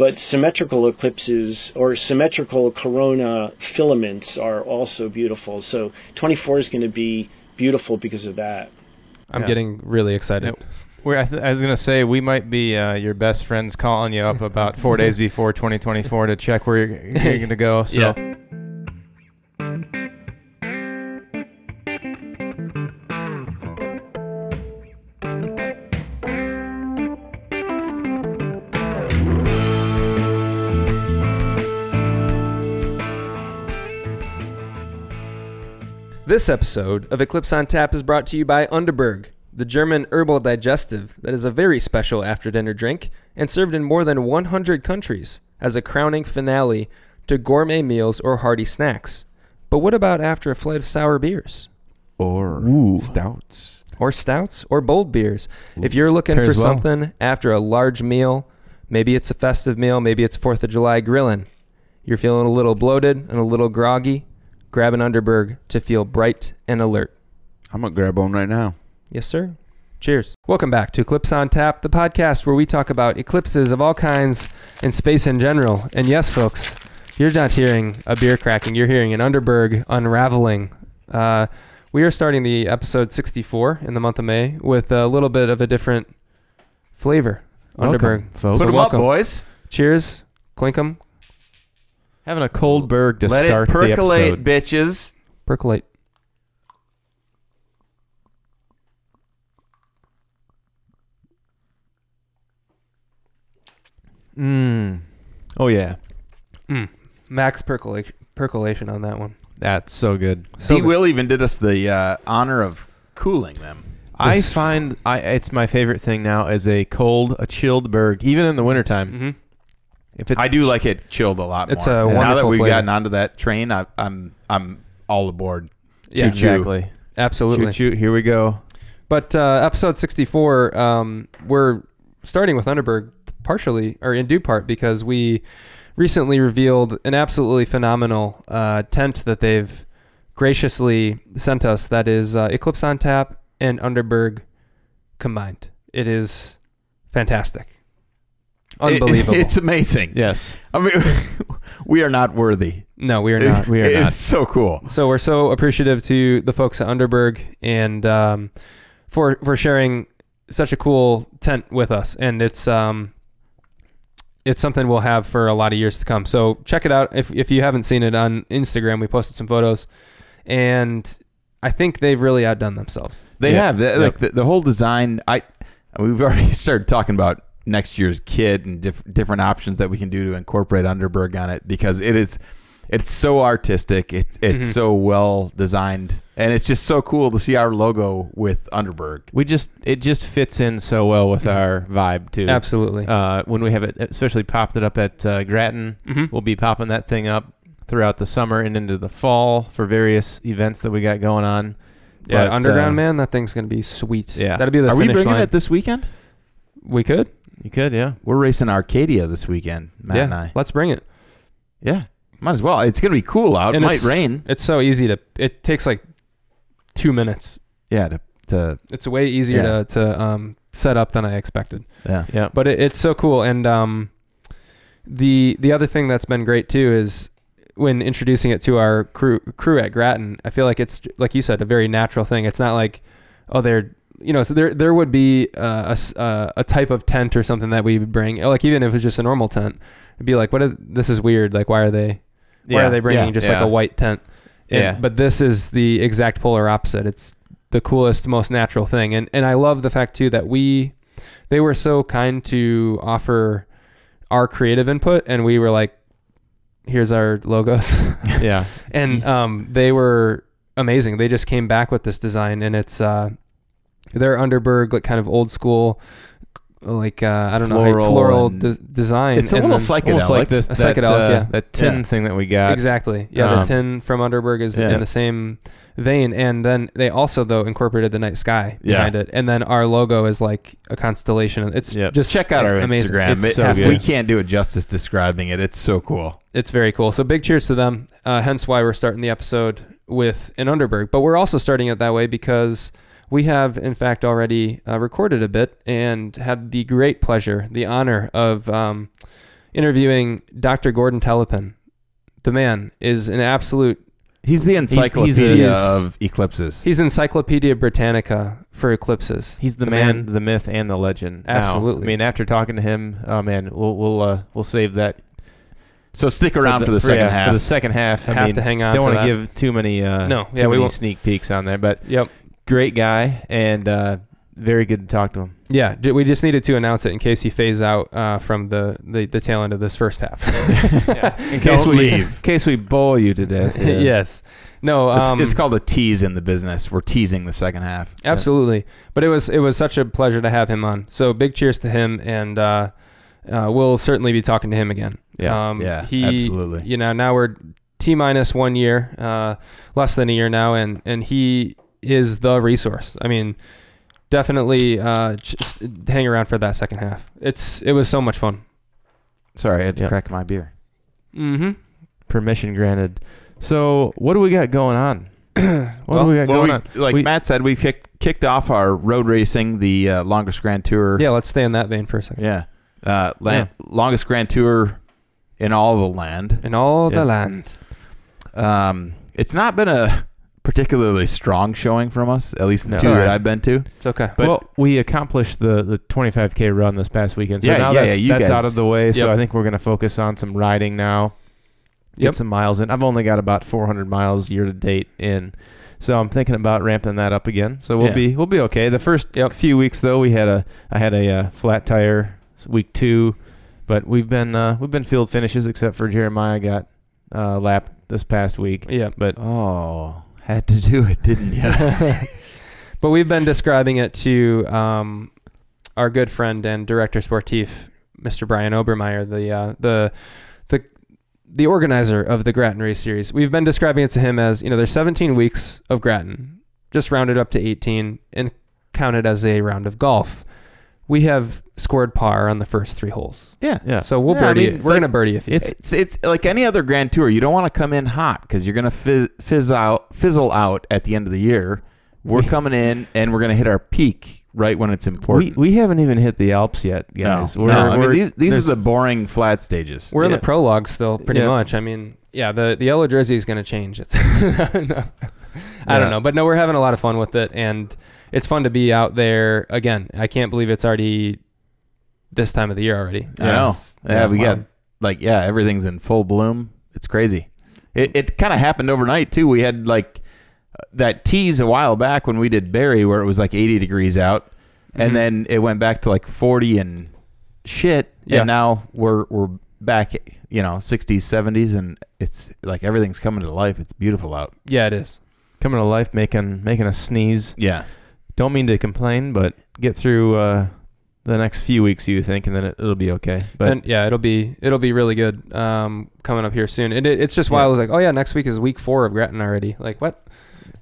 But symmetrical eclipses or symmetrical corona filaments are also beautiful. So 24 is going to be beautiful because of that. I'm Yeah. getting really excited. We're, I, th- I was gonna say we might be uh, your best friends calling you up about four days before 2024 to check where you're, you're gonna go. So Yeah. This episode of Eclipse on Tap is brought to you by Underberg, the German herbal digestive that is a very special after dinner drink and served in more than 100 countries as a crowning finale to gourmet meals or hearty snacks. But what about after a flight of sour beers? Or Ooh. stouts. Or stouts or bold beers? If you're looking Pairs for well. something after a large meal, maybe it's a festive meal, maybe it's 4th of July grilling, you're feeling a little bloated and a little groggy, grab an Underberg to feel bright and alert. I'm gonna grab one right now. Yes, sir. Cheers. Welcome back to Eclipse on Tap, the podcast where we talk about eclipses of all kinds and space in general. And yes, folks, you're not hearing a beer cracking, you're hearing an Underberg unraveling. Uh, we are starting the episode 64 in the month of May with a little bit of a different flavor. Underberg. folks. So Put 'em welcome. up, boys. Cheers. Clink 'em. Having a cold berg to Let start it percolate, the episode. bitches. Percolate. Mm. Oh yeah, Mm. Max percolation, percolation on that one. that's so good. So D. Will even did us the uh, honor of cooling them. I find I it's my favorite thing now is a cold, a chilled berg, even in the wintertime. If it's I do like it chilled a lot It's more. a And now that wonderful we've flavor. gotten onto that train, I, I'm I'm all aboard. Yeah, Choo-choo. exactly. absolutely. Shoot, shoot. Here we go. But uh, episode 64, um, we're starting with Underberg partially, or in due part, because we recently revealed an absolutely phenomenal uh, tent that they've graciously sent us that is uh, Eclipse on Tap and Underberg combined. It is fantastic. Unbelievable. It- it's amazing. Yes. I mean, we are not worthy. no, we are not. We are it's not. so cool. So we're so appreciative to the folks at Underberg and um, for for sharing such a cool tent with us, and it's um, it's something we'll have for a lot of years to come. So check it out if if you haven't seen it on Instagram. We posted some photos, and I think they've really outdone themselves. They Yeah. have the, Yep. like the, the whole design. I we've already started talking about next year's kit and diff- different options that we can do to incorporate Underberg on it because it is it's so artistic. It's it's Mhm. so well designed and it's just so cool to see our logo with Underberg. We just it just fits in so well with Mhm. our vibe too. Absolutely. Uh, when we have it, especially popped it up at uh, Grattan, hmm we'll be popping that thing up throughout the summer and into the fall for various events that we got going on. Yeah, But, underground uh, man, that thing's gonna be sweet. Yeah. that'll be the Are we bringing line. it this weekend? we could. You could, yeah. We're racing Arcadia this weekend, Matt yeah, and I. let's bring it. Yeah, might as well. It's gonna be cool out. And it might rain. It's so easy to. It takes like two minutes. Yeah, to, to It's way easier Yeah. to to um, set up than I expected. yeah. Yeah. But it, it's so cool. And um, the the other thing that's been great too is when introducing it to our crew crew at Grattan. I feel like it's like you said, a very natural thing. It's not like oh they're you know so there there would be uh, a a type of tent or something that we would bring like even if it was just a normal tent it'd be like what are, this is weird like why are they why yeah. are they bringing yeah, just like a white tent? And- Yeah. But this is the exact polar opposite. It's the coolest, most natural thing. And and I love the fact too that we they were so kind to offer our creative input and we were like, here's our logos. yeah. and um they were amazing. They just came back with this design and it's uh their Underberg like kind of old school like uh I don't know Floral how- floral and- de- design. It's a and little then- psychedelic. Almost like this A that, psychedelic, uh, yeah. that tin Yeah. thing that we got. Exactly. Yeah, the Um, tin from Underberg is yeah. in the same vein, and then they also though incorporated the night sky Yeah. behind it, and then our logo is like a constellation. It's Yep. just Check out our amazing. Instagram. It's It- so good. we can't do it justice describing it. It's so cool. It's very cool. So big cheers to them. Uh, hence why we're starting the episode with an Underberg, but we're also starting it that way because we have in fact already uh, recorded a bit and had the great pleasure, the honor of um, interviewing Dr. Gordon Telepun. The man is an absolute. He's the he's encyclopedia of eclipses. He's Encyclopedia Britannica for eclipses. He's the, The man, man- the myth, and the legend. now. Absolutely. I mean, after talking to him, oh man, we'll we'll uh, we'll save that so stick around for the, the, second yeah, half. For the second half, I have mean, to hang on. don't want to give too many uh, No, too yeah, we many won't- sneak peeks on there, but Yep. Great guy and uh, very good to talk to him. Yeah, we just needed to announce it in case he phase out uh, from the, the, the tail end of this first half. In Don't we leave. in case we bowl you to death. yeah. yes. No. it's, Um, it's called a tease in the business. We're teasing the second half. Absolutely. But it was it was such a pleasure to have him on. So big cheers to him, and uh, uh, we'll certainly be talking to him again. Yeah. Um, Yeah, he, absolutely. You know, now we're t minus one year, uh, less than a year now, and and he is the resource. I mean, definitely uh, just hang around for that second half. It's it was so much fun. Sorry, I had to Yeah. crack my beer. Mm-hmm. Permission granted. So what do we got going on? what Well- do we got Well, going we, on? like We- Matt said, we kicked kicked off our road racing, the uh, longest Grand Tour. Yeah, let's stay in that vein for a second. Yeah. Uh, land, Longest Grand Tour in all the land. In all Yeah. the land. Um, it's not been a particularly strong showing from us, at least the No. two that. I've been to. It's okay. But- well, we accomplished the, the 25k run this past weekend, so Yeah, now yeah, that's, yeah, you that's guys- out of the way. So Yep. I think we're gonna focus on some riding now. Get Yep. some miles in. I've only got about 400 miles year to date in, so I'm thinking about ramping that up again. So we'll Yeah. be we'll be okay. The first Yep. few weeks though, we had a I had a uh, flat tire s- week two, but we've been uh, we've been field finishes except for Jeremiah got uh, lap this past week. yeah. But Oh, had to do it, didn't you? But we've been describing it to um, our good friend and director sportif, Mr. Brian Obermeyer, the uh, the the the organizer of the Grattan Race Series. We've been describing it to him as you know there's 17 weeks of Grattan, just rounded up to 18 and counted as a round of golf. We have scored par on the first three holes, yeah. yeah, so we'll Yeah, I birdie. mean, it. We're like, gonna birdie a few. it's It's it's like any other Grand Tour. You don't want to come in hot because you're gonna fizz, fizz out, fizzle out at the end of the year. We're coming in and we're gonna hit our peak right when it's we important. we haven't even hit the Alps yet, guys. no, We're, no, I mean we're- these these are there's- the boring flat stages. We're in Yeah. the prologue still, pretty Yeah. much. I mean, yeah, the the yellow jersey is going to change. It's no. I Yeah. don't know, but no, we're having a lot of fun with it, and it's fun to be out there again. I can't believe it's already this time of the year already. I know. Yeah, we wow. got like yeah, everything's in full bloom. It's crazy. It it kind of happened overnight too. We had like that tease a while back when we did Barry where it was like 80 degrees out, Mhm. and then it went back to like 40 and shit. Yeah. And now we're we're back, you know, 60s, 70s, and it's like everything's coming to life. It's beautiful out. yeah, it is. coming to life, making making us sneeze. Yeah. Don't mean to complain, but get through uh, the next few weeks, you think, and then it, it'll be okay. But and yeah, it'll be it'll be really good um, coming up here soon. And it, it's just Yeah. wild. It's like, oh yeah, next week is week four of Grattan already. Like what?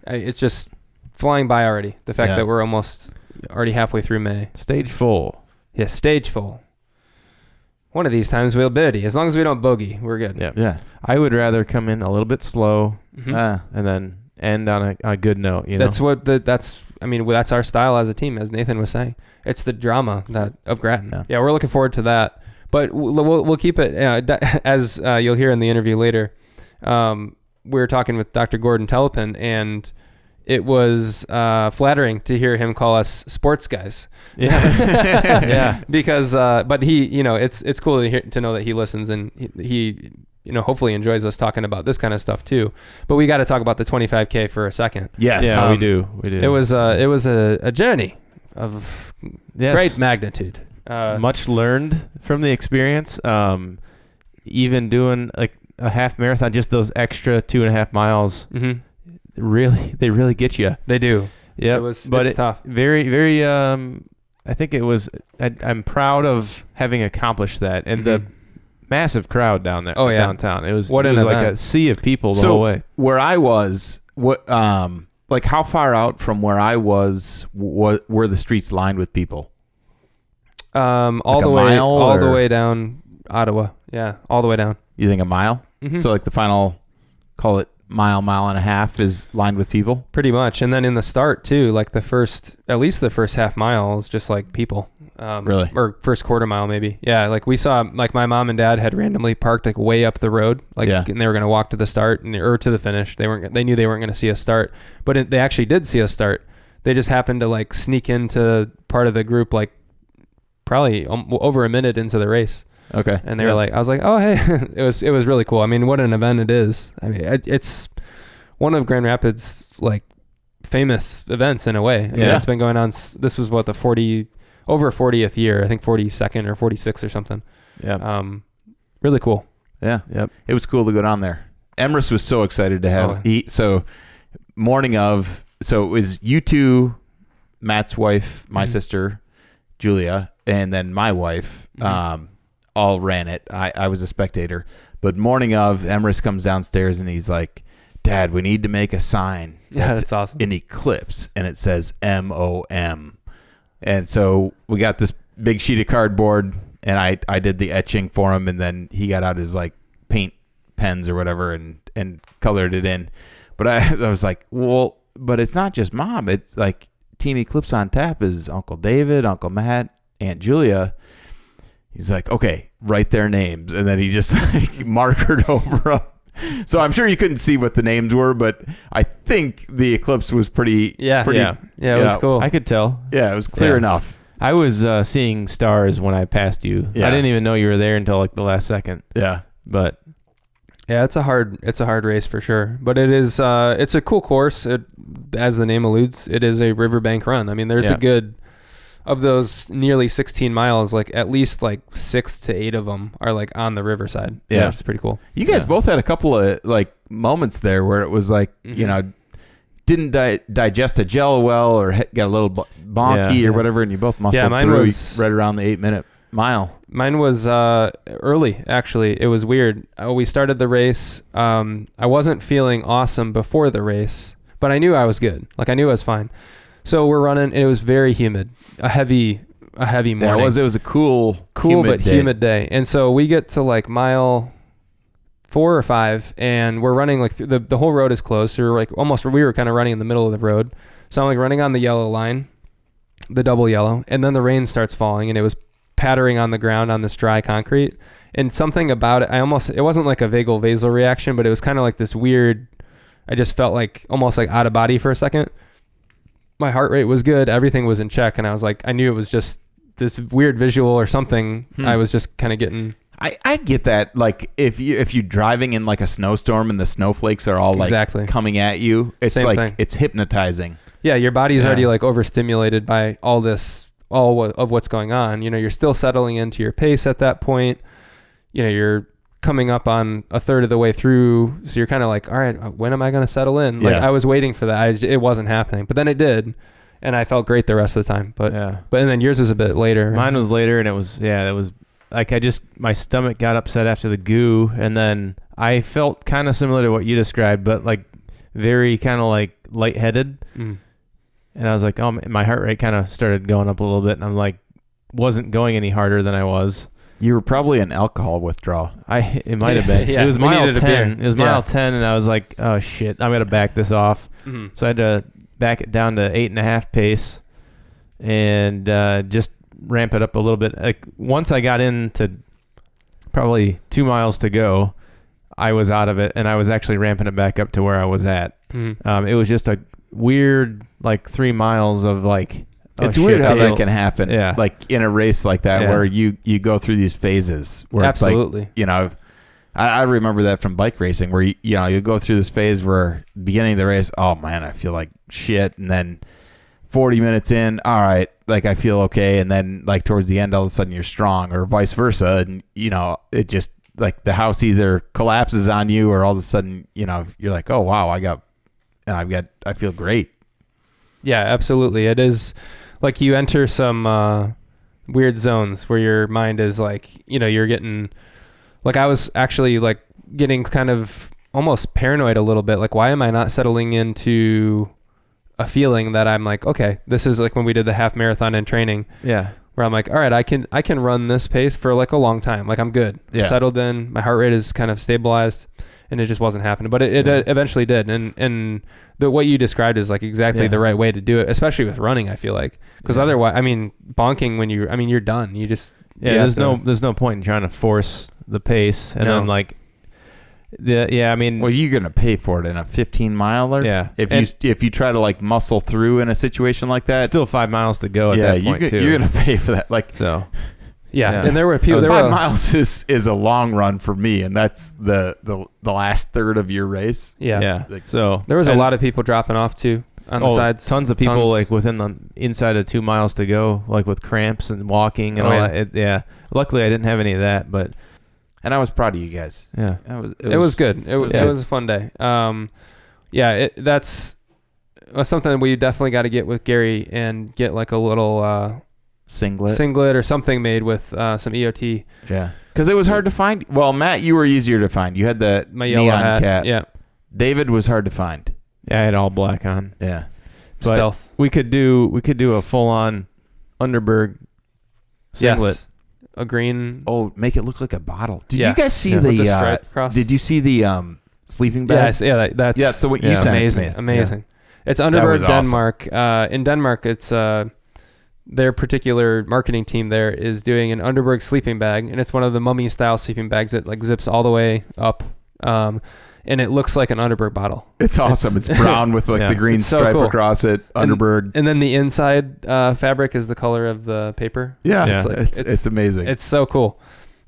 I, it's just flying by already. The fact Yeah. that we're almost already halfway through May. stage full. Yeah, stage full. One of these times we'll birdie. As long as we don't bogey, we're good. Yeah. Yeah. I would rather come in a little bit slow Mhm. Uh, and then end on a, a good note. You know, that's what the that's. I mean, well, that's our style as a team, as Nathan was saying. It's the drama that of Grattan. Yeah. Yeah, we're looking forward to that. But we'll we'll, we'll keep it uh, as uh, you'll hear in the interview later. Um, we were talking with Dr. Gordon Telepun, and it was uh, flattering to hear him call us sports guys. yeah, yeah. because uh, but he you know it's it's cool to hear to know that he listens and he, he you know hopefully enjoys us talking about this kind of stuff too but we got to talk about the 25k for a second yes. Yeah, we Um, do. We do. it was uh it was a, a journey of Yes. great magnitude uh, much learned from the experience. Um, even doing like a half marathon, just those extra two and a half miles, mhm. really, they really get you. they do Yeah, it was but it's it, tough very, very. Um, I think it was. I, I'm proud of having accomplished that, and the Mhm. Massive crowd down there. Oh, yeah. downtown. It was. What it was like event. a sea of people the So- whole way. where I was, what um like how far out from where I was what were the streets lined with people? um all Like the way all the way down ottawa yeah all the way down You think a mile? Mhm. So like the final call it mile, mile and a half is lined with people? pretty much and then in the start too like the first at least the first half mile is just like people Um, Really? Or first quarter mile, maybe. Yeah. Like we saw, like my mom and dad had randomly parked like way up the road, like, Yeah. and they were going to walk to the start and, or to the finish. They weren't, they knew they weren't going to see us start, but it, they actually did see us start. They just happened to like sneak into part of the group, like probably um, over a minute into the race. Okay. And they Yeah. were like, I was like, oh, hey, it was, it was really cool. I mean, what an event it is. I mean, it, it's one of Grand Rapids, like, famous events in a way. I mean, Yeah. it's been going on. This was what the 40 over 40th year, I think 42nd or 46 or something. Yeah. Um, really cool. Yeah. Yep. It was cool to go down there. Emrys was so excited to have Oh. he so morning of so it was you two, Matt's wife, my Mhm. sister, Julia, and then my wife, Mhm. um, all ran it. I, I was a spectator. But morning of, Emrys comes downstairs and he's like, Dad, we need to make a sign Yeah, that's that's awesome. an eclipse and it says M O M. And so we got this big sheet of cardboard and I, I did the etching for him and then he got out his like paint pens or whatever and, and colored it in. But I, I was like, well, but it's not just mom. It's like Team Eclipse on tap is Uncle David, Uncle Matt, Aunt Julia. He's like, okay, write their names. And then he just like markered over them. So I'm sure you couldn't see what the names were, but I think the eclipse was pretty. Yeah. pretty, yeah. Yeah, it was know, cool. I could tell. Yeah, it was clear Yeah. enough. I was uh, seeing stars when I passed you. Yeah. I didn't even know you were there until like the last second. Yeah, But Yeah, it's a hard it's a hard race for sure, but it is uh it's a cool course. It, as the name alludes, it is a riverbank run. I mean, there's Yeah. a good of those nearly 16 miles, like at least like six to eight of them are like on the riverside. Yeah. it's pretty cool. you guys Yeah. both had a couple of like moments there where it was like you Mhm. know didn't di- digest a gel well or he- got a little bonky Yeah. or whatever, and you both muscled Yeah, mine through was- right around the eight minute mile. Mine was uh, early, actually. It was weird. Uh, we started the race. Um, I wasn't feeling awesome before the race, but I knew I was good. Like I knew I was fine. So we're running, and it was very humid, a heavy, a heavy Yeah, morning. it was it was a cool, cool humid but day. humid day. And so we get to like mile four or five, and we're running like through the the whole road is closed. So we're like almost we were kind of running in the middle of the road. So I'm like running on the yellow line, the double yellow, and then the rain starts falling, and it was pattering on the ground on this dry concrete. And something about it, I almost it wasn't like a vagal vasal reaction, but it was kind of like this weird. I just felt like almost like out of body for a second. My heart rate was good, everything was in check, and I was like, I knew it was just this weird visual or something. Hmm. I was just kind of getting I, I get that. Like if you if you're driving in like a snowstorm and the snowflakes are all like exactly. coming at you, it's Same like thing. it's hypnotizing. Yeah, your body's Yeah. already like overstimulated by all this, all of what's going on. You know, you're still settling into your pace at that point. You know, you're coming up on a third of the way through, so you're kind of like, all right, uh, when am I going to settle in? Like Yeah. I was waiting for that. It wasn't happening, but then it did, and I felt great the rest of the time. But yeah. but and then yours was a bit later. Mine was later, and it was yeah, it was like I just my stomach got upset after the goo, and then I felt kind of similar to what you described, but like very kind of like lightheaded, Mm. and I was like, oh, my heart rate kind of started going up a little bit, and I'm like, wasn't going any harder than I was. You were probably an alcohol withdrawal. I it might have been. Yeah, it was we mile needed a beer. ten. It was Yeah. mile ten, and I was like, oh shit, I'm gonna back this off. Mhm. So I had to back it down to eight and a half pace, and uh, just ramp it up a little bit. Like once I got into probably two miles to go, I was out of it, and I was actually ramping it back up to where I was at. Mhm. Um, it was just a weird like three miles of like. Oh, it's shit, weird how that can happen. Yeah. Like in a race like that Yeah. where you you go through these phases where it's like Absolutely. you know I, I remember that from bike racing where you, you know you go through this phase where beginning of the race oh man I feel like shit and then 40 minutes in all right like I feel okay and then like towards the end all of a sudden you're strong or vice versa and you know it just like the house either collapses on you or all of a sudden you know you're like oh wow I got and I've got I feel great Yeah, absolutely. It is like you enter some uh, weird zones where your mind is like, you know, you're getting like I was actually like getting kind of almost paranoid a little bit. Like, why am I not settling into a feeling that I'm like, okay, this is like when we did the half marathon in training Yeah. where I'm like, all right, I can I can run this pace for like a long time. Like I'm good, Yeah. settled in. My heart rate is kind of stabilized, and it just wasn't happening. But it, it uh, eventually did, and and the what you described is like exactly Yeah. the right way to do it, especially with running. I feel like because Yeah. otherwise, I mean, bonking when you, I mean, you're done. You just Yeah, you there's to- no there's no point in trying to force the pace and No. then like the yeah, I mean Well, you're gonna pay for it in a 15 miler. yeah. If And you if you try to like muscle through in a situation like that, still 5 miles to go at yeah, that you point too. you're gonna pay for that. Like so yeah. Yeah. And there were people. There five were miles is is a long run for me, and that's the the the last third of your race. yeah. yeah. Like- So There was a lot of people dropping off too on the oh, sides. Tons of people Tons. like within the inside of 2 miles to go like with cramps and walking and Oh, all yeah. that. It, yeah. Luckily I didn't have any of that, but And I was proud of you guys. yeah. It was It was good. It was Yeah. it was a fun day. Um, yeah, it, that's uh, something we definitely got to get with Gary and get like a little uh, singlet. singlet or something made with uh, some EOT. yeah, because it was hard to find. Well, Matt, you were easier to find. You had the My yellow neon hat. cat. Yeah, David was hard to find. Yeah, I had all black on. Yeah. But stealth. We could do we could do a full on Underberg singlet. Yes. A green. Oh, make it look like a bottle. Did Yeah. you guys see Yeah. the? the uh, stripe across. did you see the um sleeping bag? Yes, yeah, that, that's Yeah, so what you Yeah. sent it amazing, me. amazing. It's was Underberg, awesome. Denmark. Uh, in Denmark, it's uh, their particular marketing team there is doing an Underberg sleeping bag, and it's one of the mummy style sleeping bags that like zips all the way up, um, and it looks like an Underberg bottle. It's awesome. It's, brown with like Yeah. the green so stripe cool. across it. Underberg. And then the inside uh, fabric is the color of the paper. yeah, Yeah. It's, Like, it's, it's- amazing. It's so cool.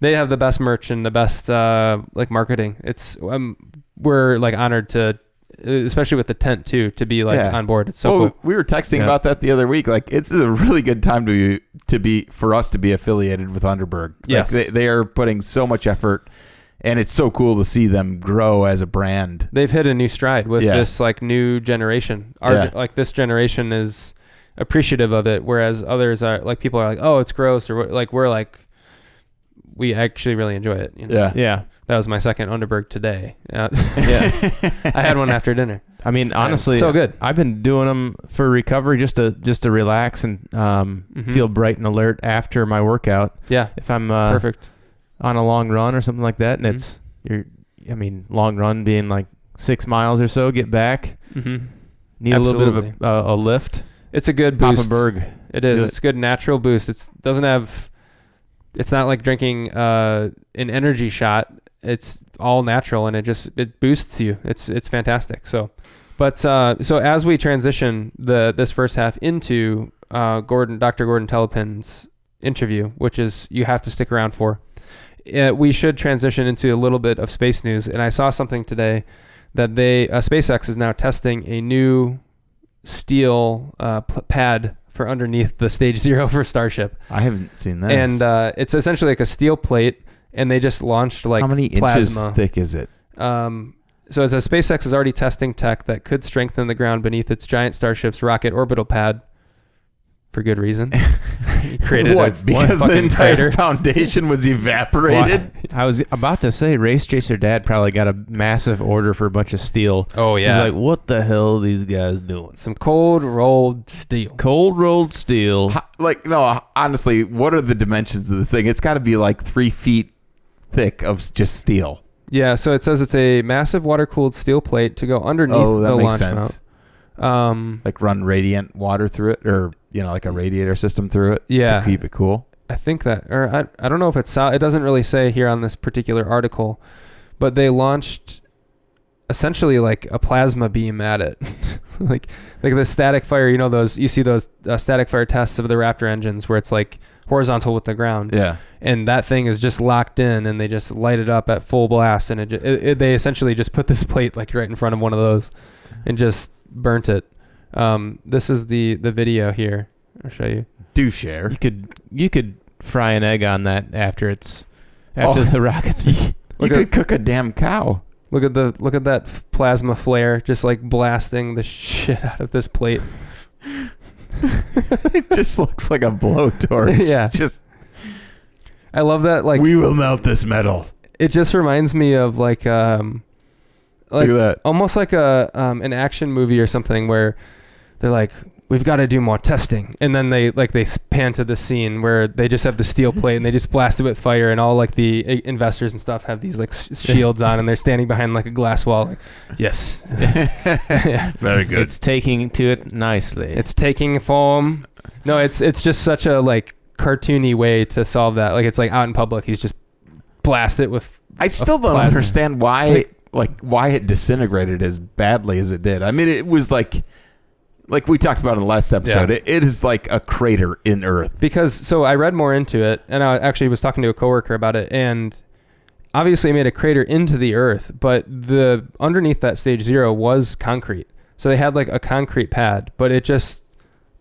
They have the best merch and the best uh, like marketing. It's um, we're like honored to, Uh, especially with the tent too, to be like Yeah. on board. It's so well, cool. we were texting Yeah. about that the other week. Like, it's a really good time to to be for us to be affiliated with Underberg. Like, Yes. they, they are putting so much effort, and it's so cool to see them grow as a brand. they've hit a new stride with Yeah. this like new generation. Our Yeah. like this generation is appreciative of it, whereas others are like people are like, oh, it's gross, or like we're like, we actually really enjoy it. You know? Yeah, Yeah. that was my second Underberg today. Uh, Yeah. I had one after dinner. I mean, honestly, so good. I've been doing them for recovery just to just to relax and um, Mhm. feel bright and alert after my workout. Yeah, If I'm uh, perfect. on a long run or something like that, and Mhm. it's you're, I mean, long run being like six miles or so, get back, Mm-hmm. need a little bit of a, a, a lift, It's a good boost. a berg. It is. It. It's a good natural boost. It's doesn't have. It's not like drinking uh, an energy shot. It's all natural and it just it boosts you. It's it's fantastic. So, but uh, so as we transition the this first half into uh, Gordon, Dr. Gordon Telepun's interview, which is you have to stick around for. Uh, we should transition into a little bit of space news, and I saw something today that they uh, SpaceX is now testing a new steel uh, pad for underneath the stage zero for Starship, I haven't seen that. and uh, it's essentially like a steel plate, and they just launched like how many plasma. inches thick is it? Um, so it says SpaceX is already testing tech that could strengthen the ground beneath its giant Starship's rocket orbital pad. For good reason. He created what? a because the entire crater. foundation was evaporated. I was about to say, Race Chaser Dad probably got a massive order for a bunch of steel. Oh yeah, He's yeah, like, what the hell are these guys doing? some cold rolled steel. Cold rolled steel. Ho- Like no, honestly, what are the dimensions of this thing? It's got to be like three feet thick of just steel. Yeah, so it says it's a massive water cooled steel plate to go underneath oh, that the makes launch sense. mount. Um, Like run radiant water through it, or you know, like a radiator system through it Yeah. to keep it cool. I think that, or I, I don't know if it's it doesn't really say here on this particular article, but they launched essentially like a plasma beam at it, like like the static fire. You know those you see those uh, static fire tests of the Raptor engines where it's like horizontal with the ground, Yeah, and that thing is just locked in, and they just light it up at full blast, and it, it, it they essentially just put this plate like right in front of one of those, and just burnt it. Um, this is the the video here. I'll show you. do share. You could you could fry an egg on that after it's after Oh. the rocket's you Look could at- cook a damn cow. Look at the look at that f- plasma flare just like blasting the shit out of this plate. it just looks like a blowtorch. Yeah. just I love that like we will melt this metal. it just reminds me of like um like Look at that. almost like a um an action movie or something where they're like we've got to do more testing. And then they like they pan to the scene where they just have the steel plate and they just blast it with fire, and all like the uh, investors and stuff have these like s- shields on, and they're standing behind like a glass wall. Like, yes, Yeah. Very good. It's taking to it nicely. it's taking form. No, it's it's just such a like cartoony way to solve that. Like it's like out in public, he's just blast it with. I still don't plasma. understand why, It's like, why it disintegrated as badly as it did. I mean, it was like, like we talked about in the last episode. Yeah. It, it is like a crater in Earth. because so I read more into it, and I actually was talking to a coworker about it, and obviously it made a crater into the earth, but the underneath that stage zero was concrete, so they had like a concrete pad, but it just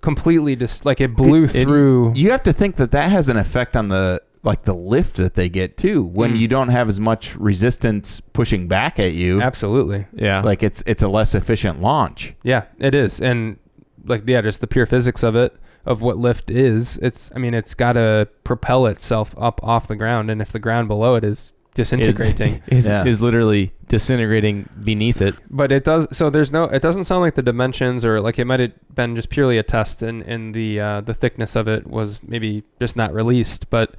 completely just like it blew It- it- through. You have to think that that has an effect on the like the lift that they get too. When Mm. you don't have as much resistance pushing back at you, Absolutely, yeah. like it's it's a less efficient launch. yeah, it is, and like yeah, just the pure physics of it. Of what lift is, it's I mean it's got to propel itself up off the ground, and if the ground below it is disintegrating, is, Yeah. is literally disintegrating beneath it. but it does so there's no it doesn't sound like the dimensions or like it might have been just purely a test and and the uh, the thickness of it was maybe just not released but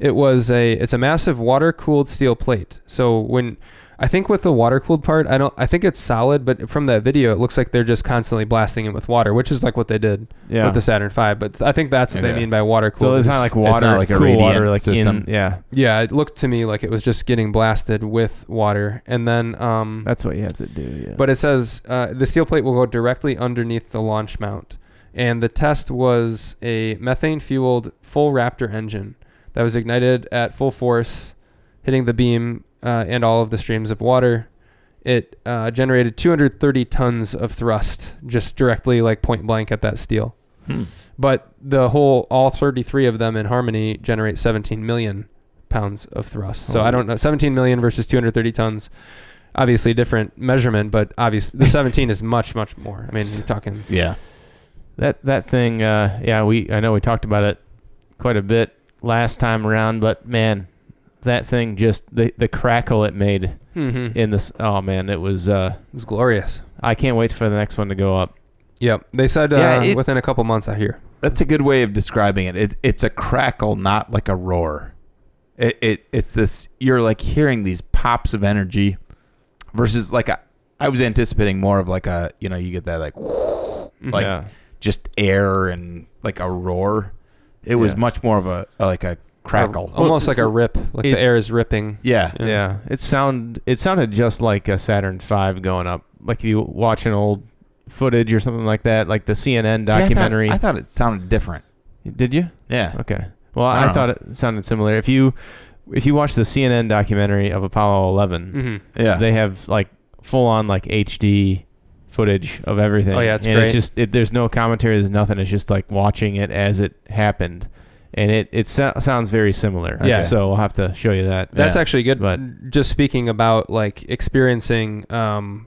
it was a it's a massive water cooled steel plate so when I think with the water cooled part I don't I think it's solid but from that video it looks like they're just constantly blasting it with water which is like what they did Yeah. with the Saturn V but I think that's what Yeah. they mean by water cooled so it's not like It's water, not like a cool radiant water, like system. in. Yeah. yeah it looked to me like it was just getting blasted with water and then um That's what you have to do. Yeah. But it says uh, the steel plate will go directly underneath the launch mount. And the test was a methane fueled full Raptor engine that was ignited at full force, hitting the beam uh, and all of the streams of water. It uh, generated 230 tons of thrust just directly, like point blank, at that steel. Hmm. But the whole, all 33 of them in harmony generate 17 million pounds of thrust. So Oh. I don't know, 17 million versus 230 tons. Obviously, different measurement, but obviously the 17 is much, much more. I mean, you're talking. Yeah. That that thing, uh, yeah, we I know we talked about it quite a bit last time around, but man, that thing just the the crackle it made Mm-hmm. in this. Oh man, it was. Uh, It was glorious. I can't wait for the next one to go up. Yep. They said uh, Yeah, it- within a couple months, I hear. That's a good way of describing it. it it's a crackle, not like a roar. It, it it's this you're like hearing these pops of energy versus like a I was anticipating more of like a you know, you get that like Like- yeah, just air and like a roar. It was Yeah. much more of a like a crackle. Almost like a rip. Like it- the air is ripping. yeah. Yeah. yeah. It sound it sounded just like a Saturn V going up. Like if you watch an old footage or something like that, like the CNN See, I thought- documentary. I thought, it sounded different. Did you? Yeah. Okay. Well, I I, don't thought it sounded similar. If you if you watch the CNN documentary of Apollo 11, Mm-hmm. Yeah. they have like full on like HD footage of everything. Oh, yeah, it's and great. It's just it, there's no commentary. There's nothing. It's just like watching it as it happened, and it it so- sounds very similar. Yeah. So I'll have to show you that. That's Yeah. actually good. But- just speaking about like experiencing um,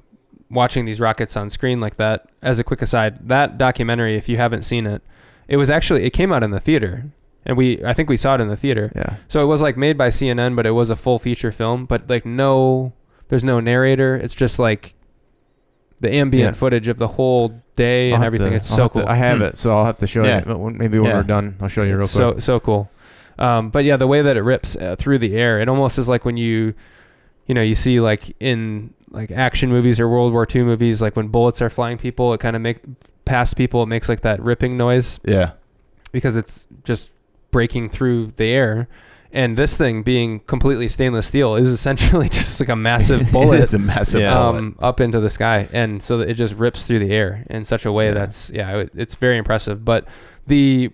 watching these rockets on screen like that. As a quick aside, that documentary, if you haven't seen it, it was actually it came out in the theater, and we I think we saw it in the theater. Yeah. So it was like made by CNN, but it was a full feature film. But like no, there's no narrator. It's just like the ambient Yeah. footage of the whole day I'll and have everything. to- it's I'll so have to- cool. I have Hmm. it, so I'll have to show Yeah. you. When- Maybe when Yeah. we're done, I'll show you real It's quick. so so cool. Um, but yeah, the way that it rips uh, through the air, it almost is like when you, you know, you see like in like action movies or World War II movies, like when bullets are flying people, it kind of make past people, it makes like that ripping noise Yeah. because it's just breaking through the air. And this thing being completely stainless steel is essentially just like a massive bullet is a massive Yeah. um, up into the sky, and so it just rips through the air in such a way Yeah. that's yeah, it, it's very impressive. But the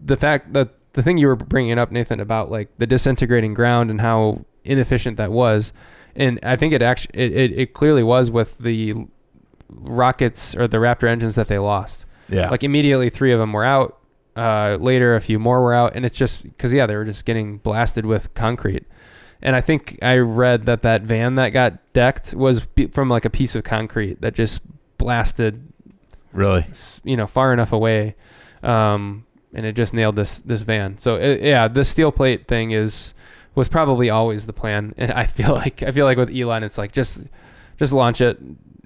the fact that the thing you were bringing up, Nathan, about like the disintegrating ground and how inefficient that was, and I think it actually it, it, it clearly was with the rockets or the Raptor engines that they lost. yeah. Like immediately, three of them were out. Uh, later, a few more were out, and it's just because yeah, they were just getting blasted with concrete. And I think I read that that van that got decked was be- from like a piece of concrete that just blasted, really. you know, far enough away, um, and it just nailed this this van. So it, yeah, the steel plate thing is was probably always the plan. And I feel like I feel like with Elon, it's like just just launch it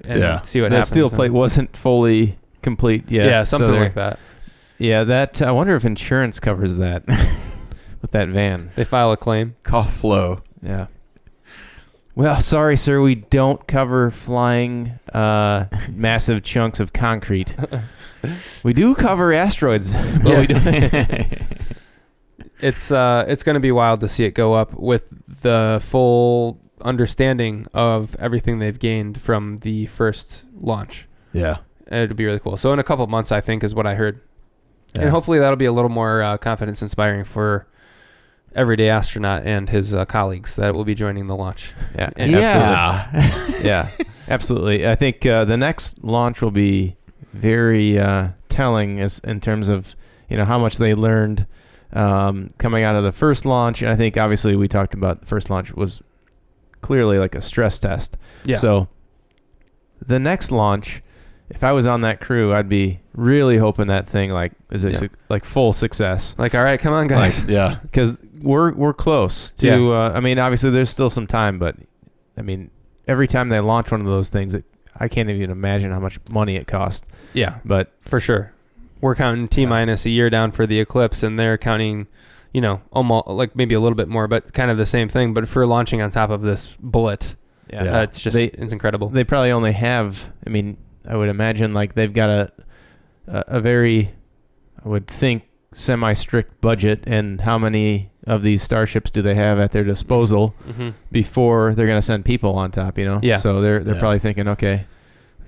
and Yeah. see what that happens. steel plate wasn't fully complete. Yeah, Yeah, something they're- like that. Yeah, that. I wonder if insurance covers that with that van. They file a claim. Call Flow. Yeah. Well, sorry, sir. We don't cover flying uh, massive chunks of concrete. we do cover asteroids, but we don't. It's uh, it's going to be wild to see it go up with the full understanding of everything they've gained from the first launch. Yeah. It'll be really cool. So in a couple months, I think is what I heard, Yeah. and hopefully that'll be a little more uh, confidence inspiring for everyday astronaut and his uh, colleagues that will be joining the launch. yeah, Yeah. absolutely. yeah, absolutely. I think uh, the next launch will be very uh, telling as in terms of you know how much they learned um, coming out of the first launch. And I think obviously we talked about the first launch was clearly like a stress test. Yeah. So the next launch, if I was on that crew, I'd be really hoping that thing like is a Yeah. suc like full success. like, all right, come on, guys. yeah. Because we're we're close to. Yeah. Uh, I mean, obviously there's still some time, but I mean, every time they launch one of those things, it, I can't even imagine how much money it costs. yeah, But for sure. We're counting T Yeah. minus a year down for the eclipse, and they're counting, you know, almost like maybe a little bit more, but kind of the same thing. But for launching on top of this bullet, yeah, Yeah. uh, it's just They- it's incredible. they probably only have. I mean, I would imagine like they've got a a, a very, I would think, semi-strict budget, and how many of these starships do they have at their disposal hmm before they're going to send people on top? You know. Yeah. So they're they're Yeah. probably thinking, okay,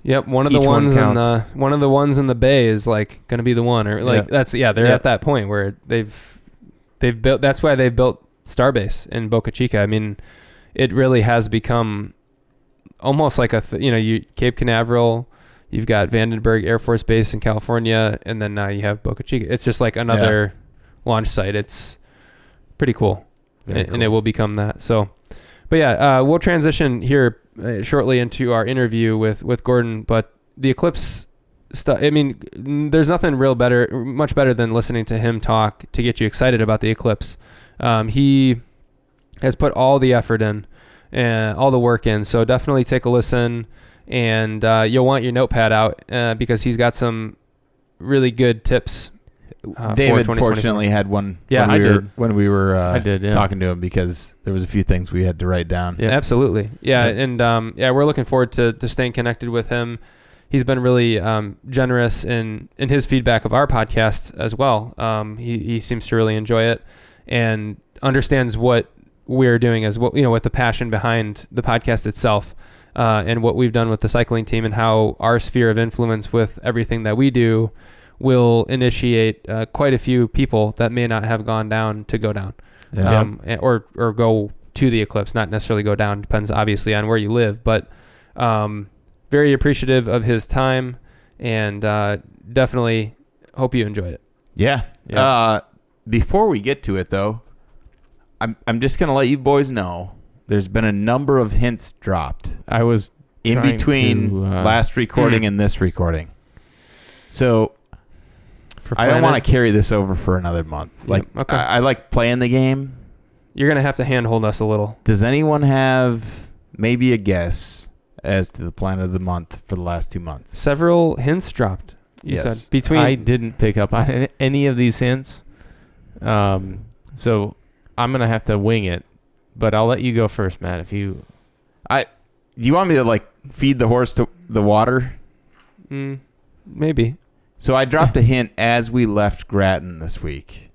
Yep, one of the Each one ones in the one of the ones in the bay is like going to be the one, or like Yeah. that's yeah, they're Yeah. at that point where they've they've built. That's why they've built Starbase in Boca Chica. I mean, it really has become almost like a th- you know you Cape Canaveral, you've got Vandenberg Air Force Base in California, and then now you have Boca Chica. It's just like another launch site. It's pretty cool, and, and it will become that. So, but yeah, uh, we'll transition here uh, shortly into our interview with with Gordon. But the eclipse stuff. I mean, there's nothing real better, much better than listening to him talk to get you excited about the eclipse. Um, he has put all the effort in and all the work in. So definitely take a listen, and uh, you'll want your notepad out uh, because he's got some really good tips. Uh, David 2024. fortunately had one Yeah, when I we were did. when we were uh, I did, yeah. talking to him because there was a few things we had to write down. Yeah. Absolutely. Yeah, Yeah. and um, yeah, we're looking forward to, to staying connected with him. He's been really um, generous in, in his feedback of our podcast as well. Um, he, he seems to really enjoy it and understands what we're doing as well, you know, with the passion behind the podcast itself uh, and what we've done with the cycling team and how our sphere of influence with everything that we do will initiate uh, quite a few people that may not have gone down to go down Yeah. um, or or go to the eclipse, not necessarily go down. Depends obviously on where you live, but um, very appreciative of his time, and uh, definitely hope you enjoy it. Yeah. Yeah. Uh, before we get to it, though, I'm I'm just gonna let you boys know there's been a number of hints dropped I was in Trying between to, uh, last recording Hmm. and this recording. So For I don't want to carry this over for another month. Like Yeah, okay. I, I like playing the game. You're gonna have to handhold us a little. Does anyone have maybe a guess as to the planet of the month for the last two months? Several hints dropped. You Yes. said between. I didn't pick up on any- any of these hints. Um, so I'm gonna have to wing it, but I'll let you go first, Matt. If you I, Do you want me to like feed the horse to the water? mm, maybe. So I dropped a hint as we left Grattan this week.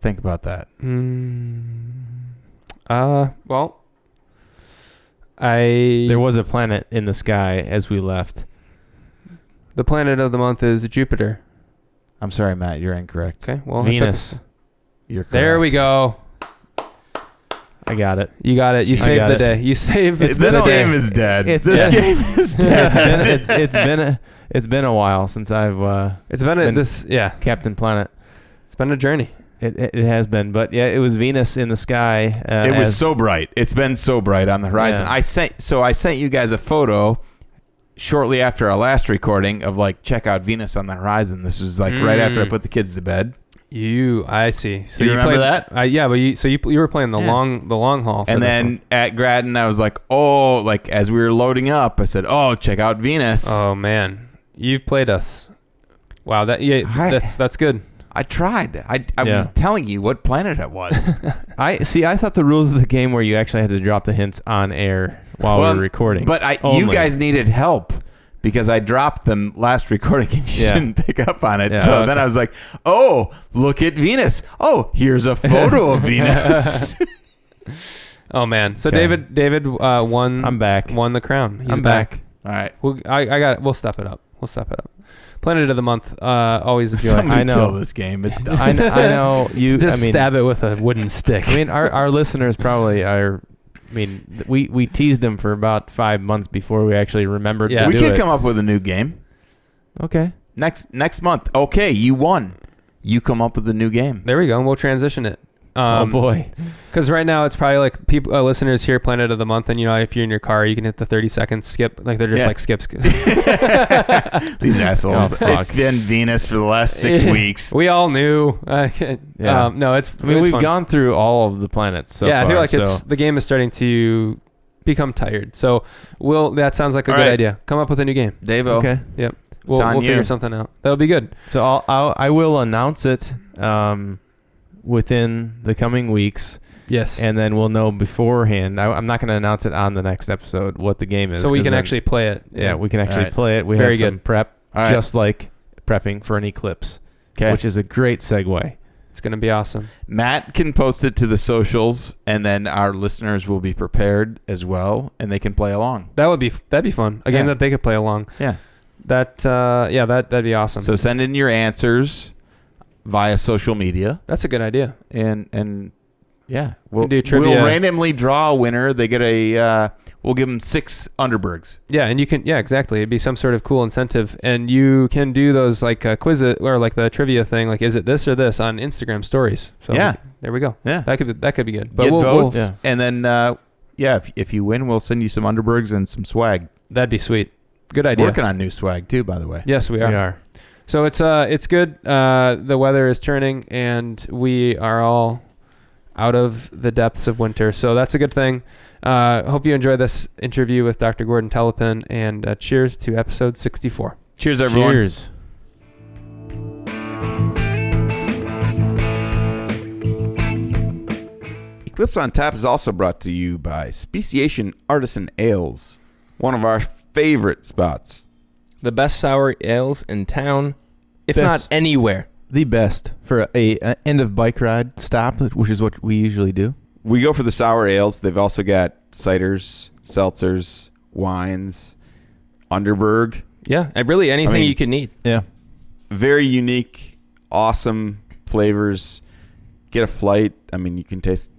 Think about that. Mm, uh, well, I there was a planet in the sky as we left. the planet of the month is Jupiter. I'm sorry, Matt. You're incorrect. Okay, well, I took- Venus. You're correct. There we go. I got it. You got it. You I saved the it. day. You saved It's the this day. game is dead. It's- this yeah. game is it's dead. been it's, it's been a it's been a while since I've uh, It's been a, been- this. Yeah, Captain Planet. it's been a journey. It, it it has been, but yeah, it was Venus in the sky. Uh, it was as- so bright. It's been so bright on the horizon. Yeah. I sent so I sent you guys a photo shortly after our last recording of like check out Venus on the horizon. This was like right after I Mm. put the kids to bed. You, I see. So You remember played, that? Uh, yeah, but you. So you you were playing the Yeah. long the long haul. And then one. at Grattan, I was like, oh, like as we were loading up, I said, oh, check out Venus. oh man, You've played us. Wow, that yeah, Hi. that's that's good. I tried. I, I Yeah. was telling you what planet it was. I see. I thought the rules of the game were you actually had to drop the hints on air while Well, we were recording. But I, you guys needed help because I dropped them last recording and you Yeah. didn't pick up on it. Yeah, so okay. then I was like, oh, look at Venus. Oh, here's a photo of Venus. Oh man. So Okay. David David uh, won I'm back. won the crown. He's I'm back. All right. We'll, I I got. We'll step it up. We'll step it up. Planet of the month. Uh, always a joy. Somebody I know. kill this game. It's done. I, kn- I know you. Just I mean, stab it with a wooden stick. I mean, our, our listeners probably are. I mean, we, we teased them for about five months before we actually remembered Yeah. to we do could it. come up with a new game okay. next next month. Okay, you won. You come up with a new game. there we go. And we'll transition it. Oh Um, boy. Because right now it's probably like people, uh, listeners hear Planet of the Month, and you know if you're in your car, you can hit the 30 second skip. Like they're just Yeah. like skips. These assholes. Oh, it's been Venus for the last six weeks. we all knew. Uh, Yeah. um, no, it's. I mean, it's we've fun. gone through all of the planets. So yeah, I feel far, like it's the game is starting to become tired. So we'll. That sounds like a All good right. idea. Come up with a new game. Davo. okay. We'll, on we'll you. figure something out. That'll be good. So I'll, I'll I will announce it um, within the coming weeks, Yes. and then we'll know beforehand. I, I'm not going to announce it on the next episode what the game is. so we can then- actually play it. yeah, we can actually Alright. play it. We Very have some good. prep, All right. just like prepping for an eclipse, Okay. which is a great segue. It's gonna be awesome. Matt can post it to the socials, and then our listeners will be prepared as well, and they can play along. That would be that'd be fun. A game that they could play along. Yeah. That uh, yeah, that that'd be awesome. So send in your answers via social media, that's a good idea. and and yeah, we'll do trivia. We'll randomly draw a winner. They get a. Uh, we'll give them six Underbergs. Yeah, and you can yeah exactly. It'd be some sort of cool incentive, and you can do those like uh, quiz or like the trivia thing. Like, is it this or this on Instagram stories? So Yeah. there we go. Yeah. That could be, that could be good. But get we'll, votes, we'll- yeah. and then uh, yeah, if, if you win, we'll send you some Underbergs and some swag. that'd be sweet. Good idea. Working on new swag too, by the way. Yes, we are. We are. So it's uh it's good. Uh, the weather is turning, and we are all out of the depths of winter. So that's a good thing. Uh, hope you enjoy this interview with Dr. Gordon Telepun, and uh, cheers to episode 64. Cheers, everyone. Cheers. Eclipse on Tap is also brought to you by Speciation Artisan Ales, one of our favorite spots. The best sour ales in town, if Best. not anywhere. The best for a, a end of bike ride stop, which is what we usually do. We go for the sour ales. They've also got ciders, seltzers, wines, Underberg. Yeah, and really anything I mean- you can need. Yeah. Very unique, awesome flavors. Get a flight. I mean, you can taste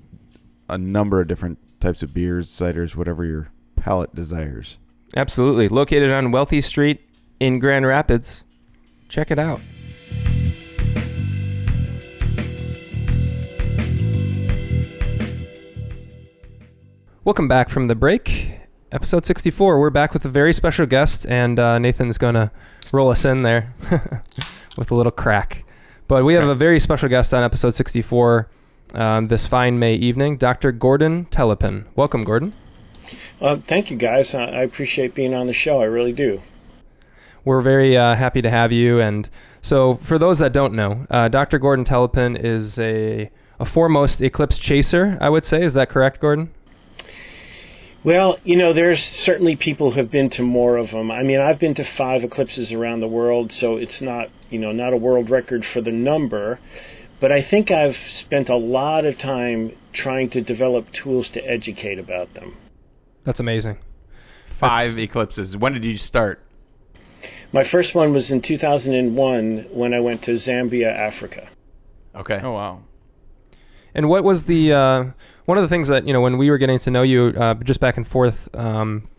a number of different types of beers, ciders, whatever your palate desires. Absolutely. Located on Wealthy Street in Grand Rapids. Check it out. Welcome back from the break. Episode 64. We're back with a very special guest, and uh, Nathan's going to roll us in there with a little crack. But we have a very special guest on episode 64 um, this fine May evening, Dr. Gordon Telepun. Welcome, Gordon. Uh, thank you, guys. I, I appreciate being on the show. I really do. We're very uh, happy to have you. And so, for those that don't know, uh, Dr. Gordon Telepun is a, a foremost eclipse chaser, I would say. Is that correct, Gordon? Well, you know, there's certainly people who have been to more of them. I mean, I've been to five eclipses around the world, so it's not, you know, not a world record for the number. But I think I've spent a lot of time trying to develop tools to educate about them. That's amazing. Five eclipses. When did you start? My first one was in 2001 when I went to Zambia, Africa. Okay. Oh, wow. And what was the uh, one of the things that you know when we were getting to know you uh, just back and forth um,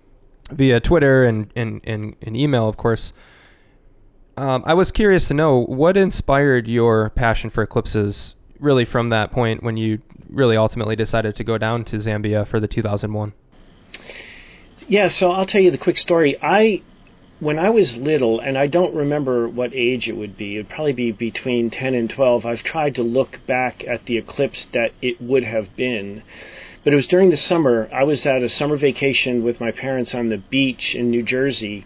via Twitter and, and, and, and email, of course. Um, I was curious to know what inspired your passion for eclipses. Really, from that point when you really ultimately decided to go down to Zambia for the 2001. Yeah, so I'll tell you the quick story. I when I was little, and I don't remember what age it would be, it'd probably be between 10 and 12, I've tried to look back at the eclipse that it would have been. But it was during the summer. I was at a summer vacation with my parents on the beach in New Jersey,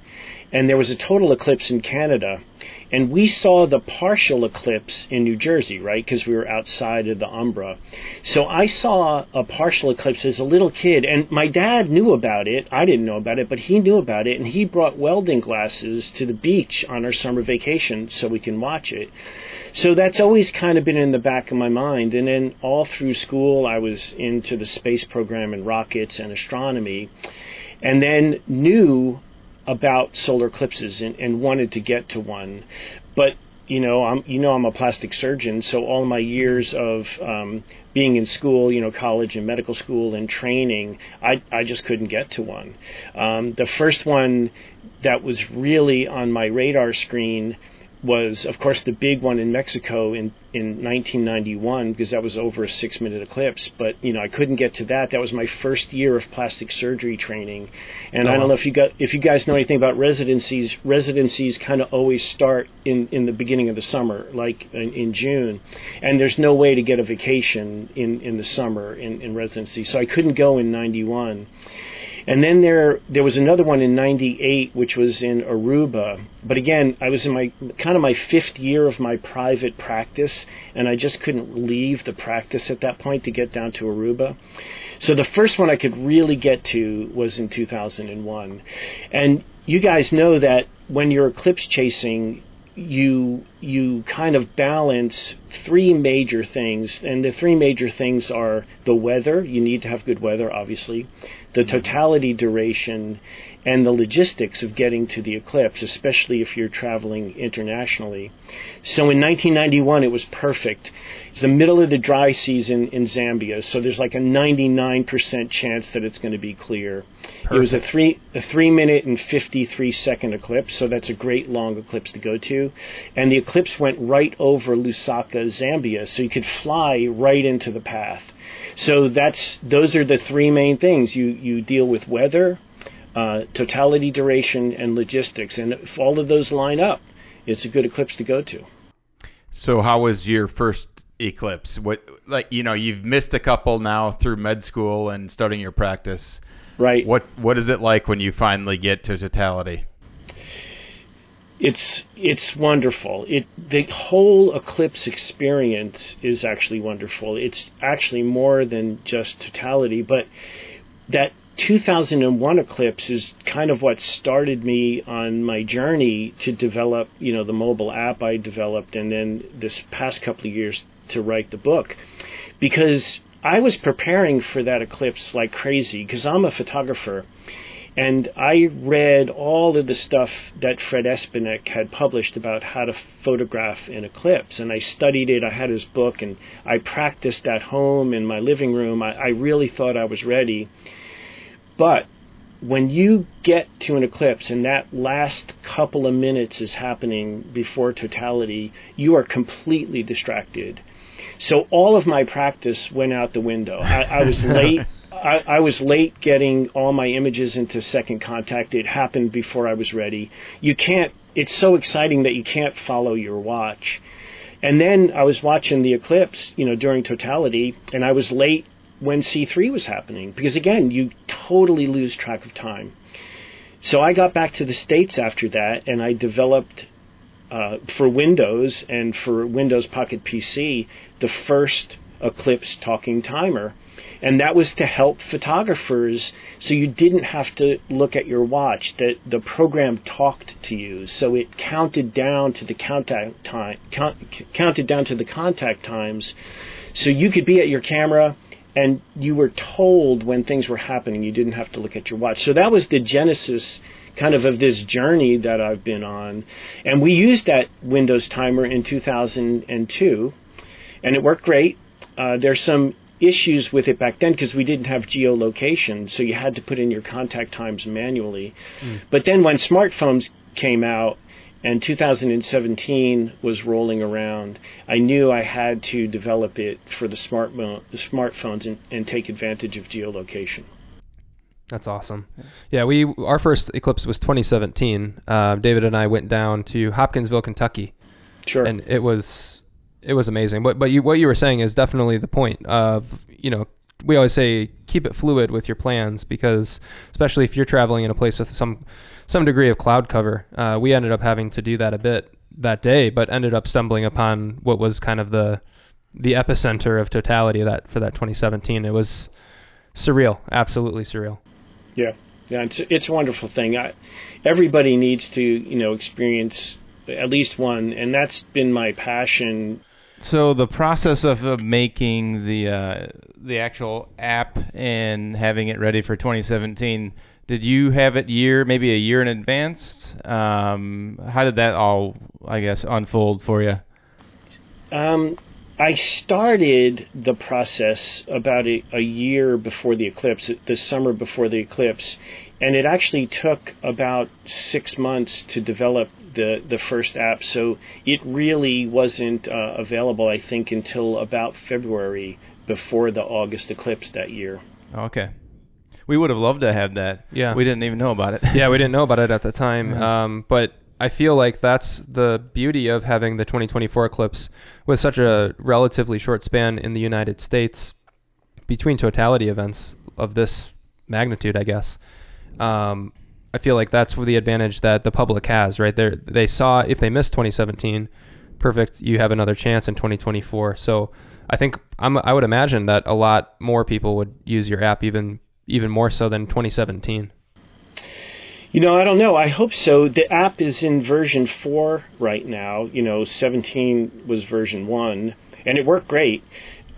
and there was a total eclipse in Canada. And we saw the partial eclipse in New Jersey, right? Because we were outside of the umbra. So I saw a partial eclipse as a little kid, and my dad knew about it. I didn't know about it, but he knew about it, and he brought welding glasses to the beach on our summer vacation so we can watch it. So that's always kind of been in the back of my mind. And then all through school, I was into the space program and rockets and astronomy, and then knew about solar eclipses and, and wanted to get to one. But you know, I'm you know I'm a plastic surgeon, so all my years of um, being in school, you know, college and medical school and training, I I just couldn't get to one. Um, the first one that was really on my radar screen was, of course, the big one in Mexico in in 1991 because that was over a six minute eclipse. But you know, I couldn't get to that. That was my first year of plastic surgery training, and Oh, I don't uh-huh. know if you got if you guys know anything about residencies. Residencies kind of always start in in the beginning of the summer, like in, in June, and there's no way to get a vacation in in the summer in in residency. So I couldn't go in 91. And then there there was another one in '98, which was in Aruba. But again, I was in my kind of my fifth year of my private practice, and I just couldn't leave the practice at that point to get down to Aruba. So the first one I could really get to was in 2001. And you guys know that when you're eclipse chasing, you you kind of balance three major things and the three major things are the weather. You need to have good weather obviously the totality duration and the logistics of getting to the eclipse especially if you're traveling internationally. So in 1991 it was perfect. It's the middle of the dry season in Zambia so there's like a 99% chance that it's going to be clear. It was a three a three minute and 53 second eclipse so that's a great long eclipse to go to. And the eclipse went right over Lusaka, Zambia, so you could fly right into the path. So that's those are the three main things. You you deal with weather, uh, totality duration, and logistics, and if all of those line up, it's a good eclipse to go to. So how was your first eclipse? What like you know you've missed a couple now through med school and starting your practice. Right. What what is it like when you finally get to totality? It's it's wonderful. It the whole eclipse experience is actually wonderful. It's actually more than just totality, but that 2001 eclipse is kind of what started me on my journey to develop, you know, the mobile app I developed and then this past couple of years to write the book because I was preparing for that eclipse like crazy because I'm a photographer and I read all of the stuff that Fred Espenak had published about how to photograph an eclipse. And I studied it. I had his book and I practiced at home in my living room. I, I really thought I was ready. But when you get to an eclipse and that last couple of minutes is happening before totality, you are completely distracted. So all of my practice went out the window. I, I was late. I, I was late getting all my images into second contact. It happened before I was ready. You can't. It's so exciting that you can't follow your watch. And then I was watching the eclipse, you know, during totality, and I was late when C3 was happening because again, you totally lose track of time. So I got back to the states after that, and I developed uh, for Windows and for Windows Pocket PC the first Eclipse talking timer. And that was to help photographers so you didn't have to look at your watch, that the program talked to you. So it counted down to the contact time, count, counted down to the contact times. So you could be at your camera and you were told when things were happening. You didn't have to look at your watch. So that was the genesis kind of of this journey that I've been on. And we used that Windows timer in 2002 and it worked great. Uh, there's some issues with it back then because we didn't have geolocation, so you had to put in your contact times manually. But then when smartphones came out and 2017 was rolling around, I knew I had to develop it for the smartphone, the smartphones, and, and take advantage of geolocation. That's awesome. Yeah, we our first eclipse was 2017. Uh, David and I went down to Hopkinsville, Kentucky, Sure. and it was it was amazing. But but you, what you were saying is definitely the point of you know we always say keep it fluid with your plans because especially if you're traveling in a place with some some degree of cloud cover. Uh, we ended up having to do that a bit that day, but ended up stumbling upon what was kind of the the epicenter of totality that for that 2017. It was surreal, absolutely surreal. Yeah, yeah, it's it's a wonderful thing. I, everybody needs to you know experience at least one, and that's been my passion. So the process of uh, making the uh, the actual app and having it ready for 2017. Did you have it year, maybe a year in advance? Um, how did that all, I guess, unfold for you? Um, I started the process about a, a year before the eclipse, the summer before the eclipse, and it actually took about six months to develop the the first app. So it really wasn't uh, available, I think, until about February before the August eclipse that year. Okay. We would have loved to have that. Yeah. We didn't even know about it. yeah, we didn't know about it at the time. Yeah. Um, but I feel like that's the beauty of having the 2024 eclipse with such a relatively short span in the United States between totality events of this magnitude, I guess. Um, I feel like that's the advantage that the public has, right? They they saw if they missed 2017, perfect. You have another chance in 2024. So I think I'm, I would imagine that a lot more people would use your app even even more so than 2017. You know, I don't know. I hope so. The app is in version 4 right now. You know, 17 was version 1, and it worked great.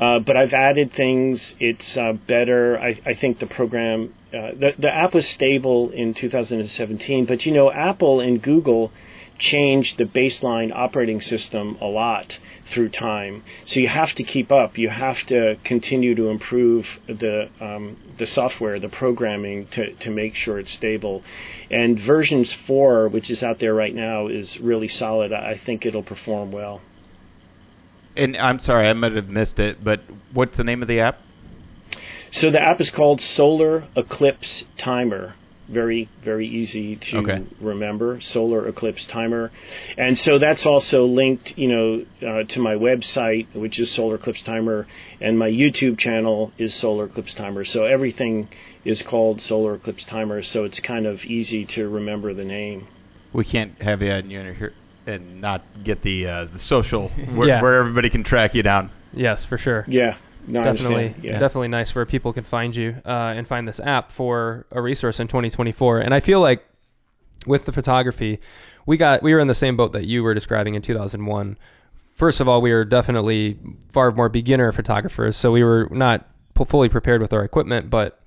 Uh, but I've added things. It's uh, better. I, I think the program, uh, the, the app was stable in 2017, but you know, Apple and Google changed the baseline operating system a lot through time. So you have to keep up. You have to continue to improve the um, the software, the programming to, to make sure it's stable. And versions four, which is out there right now, is really solid. I think it'll perform well. And I'm sorry, I might have missed it, but what's the name of the app? So the app is called Solar Eclipse Timer very very easy to Okay. remember solar eclipse timer and so that's also linked you know uh, to my website which is solar eclipse timer and my youtube channel is solar eclipse timer so everything is called solar eclipse timer so it's kind of easy to remember the name We can't have you on here and not get the uh, the social where, Yeah. where everybody can track you down. Yes, for sure. yeah no, definitely, yeah definitely nice where people can find you uh, and find this app for a resource in 2024. And I feel like with the photography, we got we were in the same boat that you were describing in 2001. First of all, we were definitely far more beginner photographers, so we were not fully prepared with our equipment, but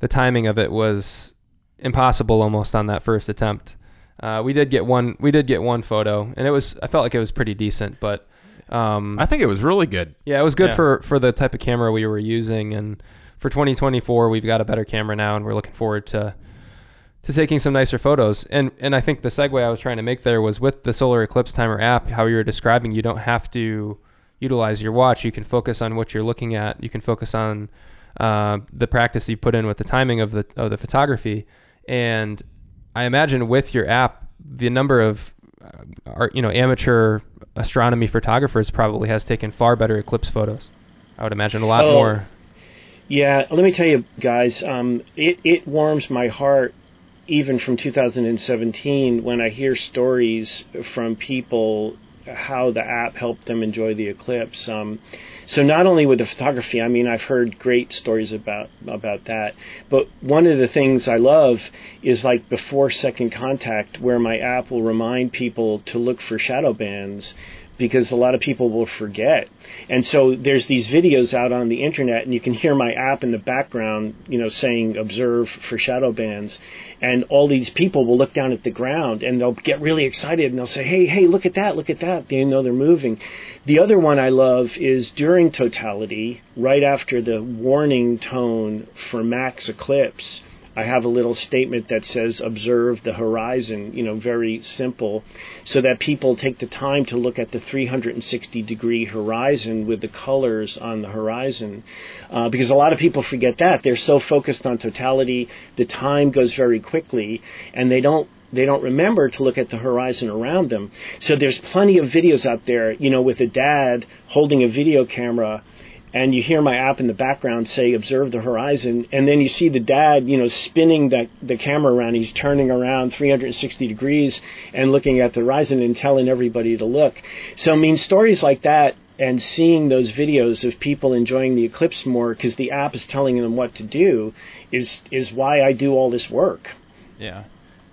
the timing of it was impossible almost on that first attempt. Uh, we did get one. We did get one photo, and it was. I felt like it was pretty decent, but um, I think it was really good. yeah, it was good Yeah. for for the type of camera we were using, and for 2024, we've got a better camera now, and we're looking forward to to taking some nicer photos. And and I think the segue I was trying to make there was with the Solar Eclipse Timer app, how you were describing, you don't have to utilize your watch. You can focus on what you're looking at. You can focus on uh, the practice you put in with the timing of the of the photography. And I imagine with your app, the number of uh, art, you know amateur astronomy photographers probably has taken far better eclipse photos. I would imagine a lot Oh, more. Yeah, let me tell you, guys, um, it, it warms my heart even from 2017 when I hear stories from people how the app helped them enjoy the eclipse. Um, so not only with the photography, I mean, I've heard great stories about about that. But one of the things I love is like before second contact, where my app will remind people to look for shadow bands because a lot of people will forget. And so there's these videos out on the internet, and you can hear my app in the background, you know, saying "observe for shadow bands," and all these people will look down at the ground and they'll get really excited and they'll say, "Hey, hey, look at that! Look at that!" They know they're moving. The other one I love is during totality, right after the warning tone for max eclipse. I have a little statement that says observe the horizon, you know, very simple, so that people take the time to look at the 360 degree horizon with the colors on the horizon. Uh, because a lot of people forget that. They're so focused on totality, the time goes very quickly, and they don't they don't remember to look at the horizon around them. So there's plenty of videos out there, you know, with a dad holding a video camera and you hear my app in the background say observe the horizon and then you see the dad you know spinning the the camera around he's turning around 360 degrees and looking at the horizon and telling everybody to look so i mean stories like that and seeing those videos of people enjoying the eclipse more because the app is telling them what to do is is why I do all this work. Yeah.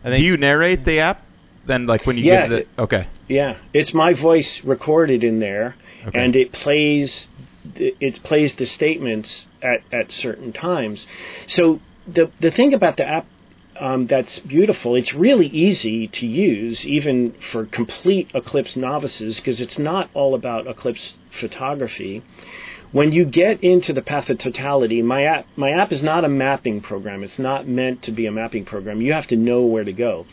Do you narrate the app? Then, like when you Yeah, give the okay, Yeah, it's my voice recorded in there, Okay. and it plays it plays the statements at at certain times. So the the thing about the app um, that's beautiful, it's really easy to use, even for complete eclipse novices, because it's not all about eclipse photography. When you get into the path of totality, my app my app is not a mapping program. It's not meant to be a mapping program. You have to know where to go.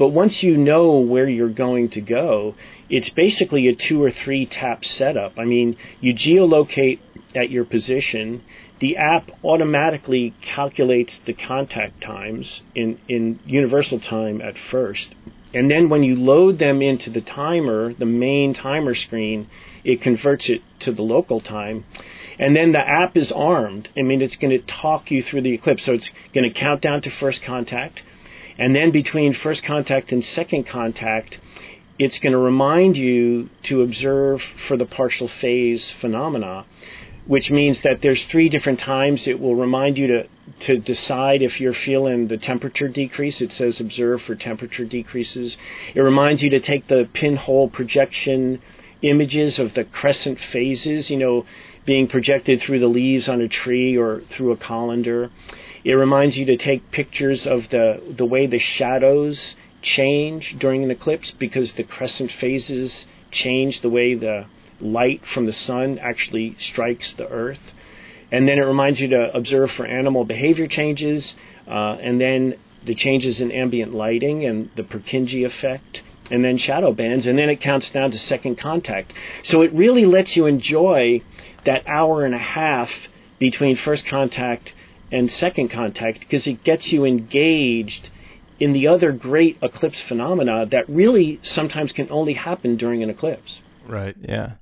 But once you know where you're going to go, it's basically a two or three tap setup. I mean, you geolocate at your position. The app automatically calculates the contact times in, in universal time at first. And then when you load them into the timer, the main timer screen, it converts it to the local time. And then the app is armed. I mean, it's going to talk you through the eclipse. So it's going to count down to first contact. And then between first contact and second contact, it's going to remind you to observe for the partial phase phenomena, which means that there's three different times it will remind you to, to decide if you're feeling the temperature decrease. It says observe for temperature decreases. It reminds you to take the pinhole projection images of the crescent phases, you know, being projected through the leaves on a tree or through a colander. It reminds you to take pictures of the, the way the shadows change during an eclipse because the crescent phases change the way the light from the sun actually strikes the earth. And then it reminds you to observe for animal behavior changes, uh, and then the changes in ambient lighting and the Purkinje effect, and then shadow bands, and then it counts down to second contact. So it really lets you enjoy that hour and a half between first contact and second contact because it gets you engaged in the other great eclipse phenomena that really sometimes can only happen during an eclipse. right? Yeah.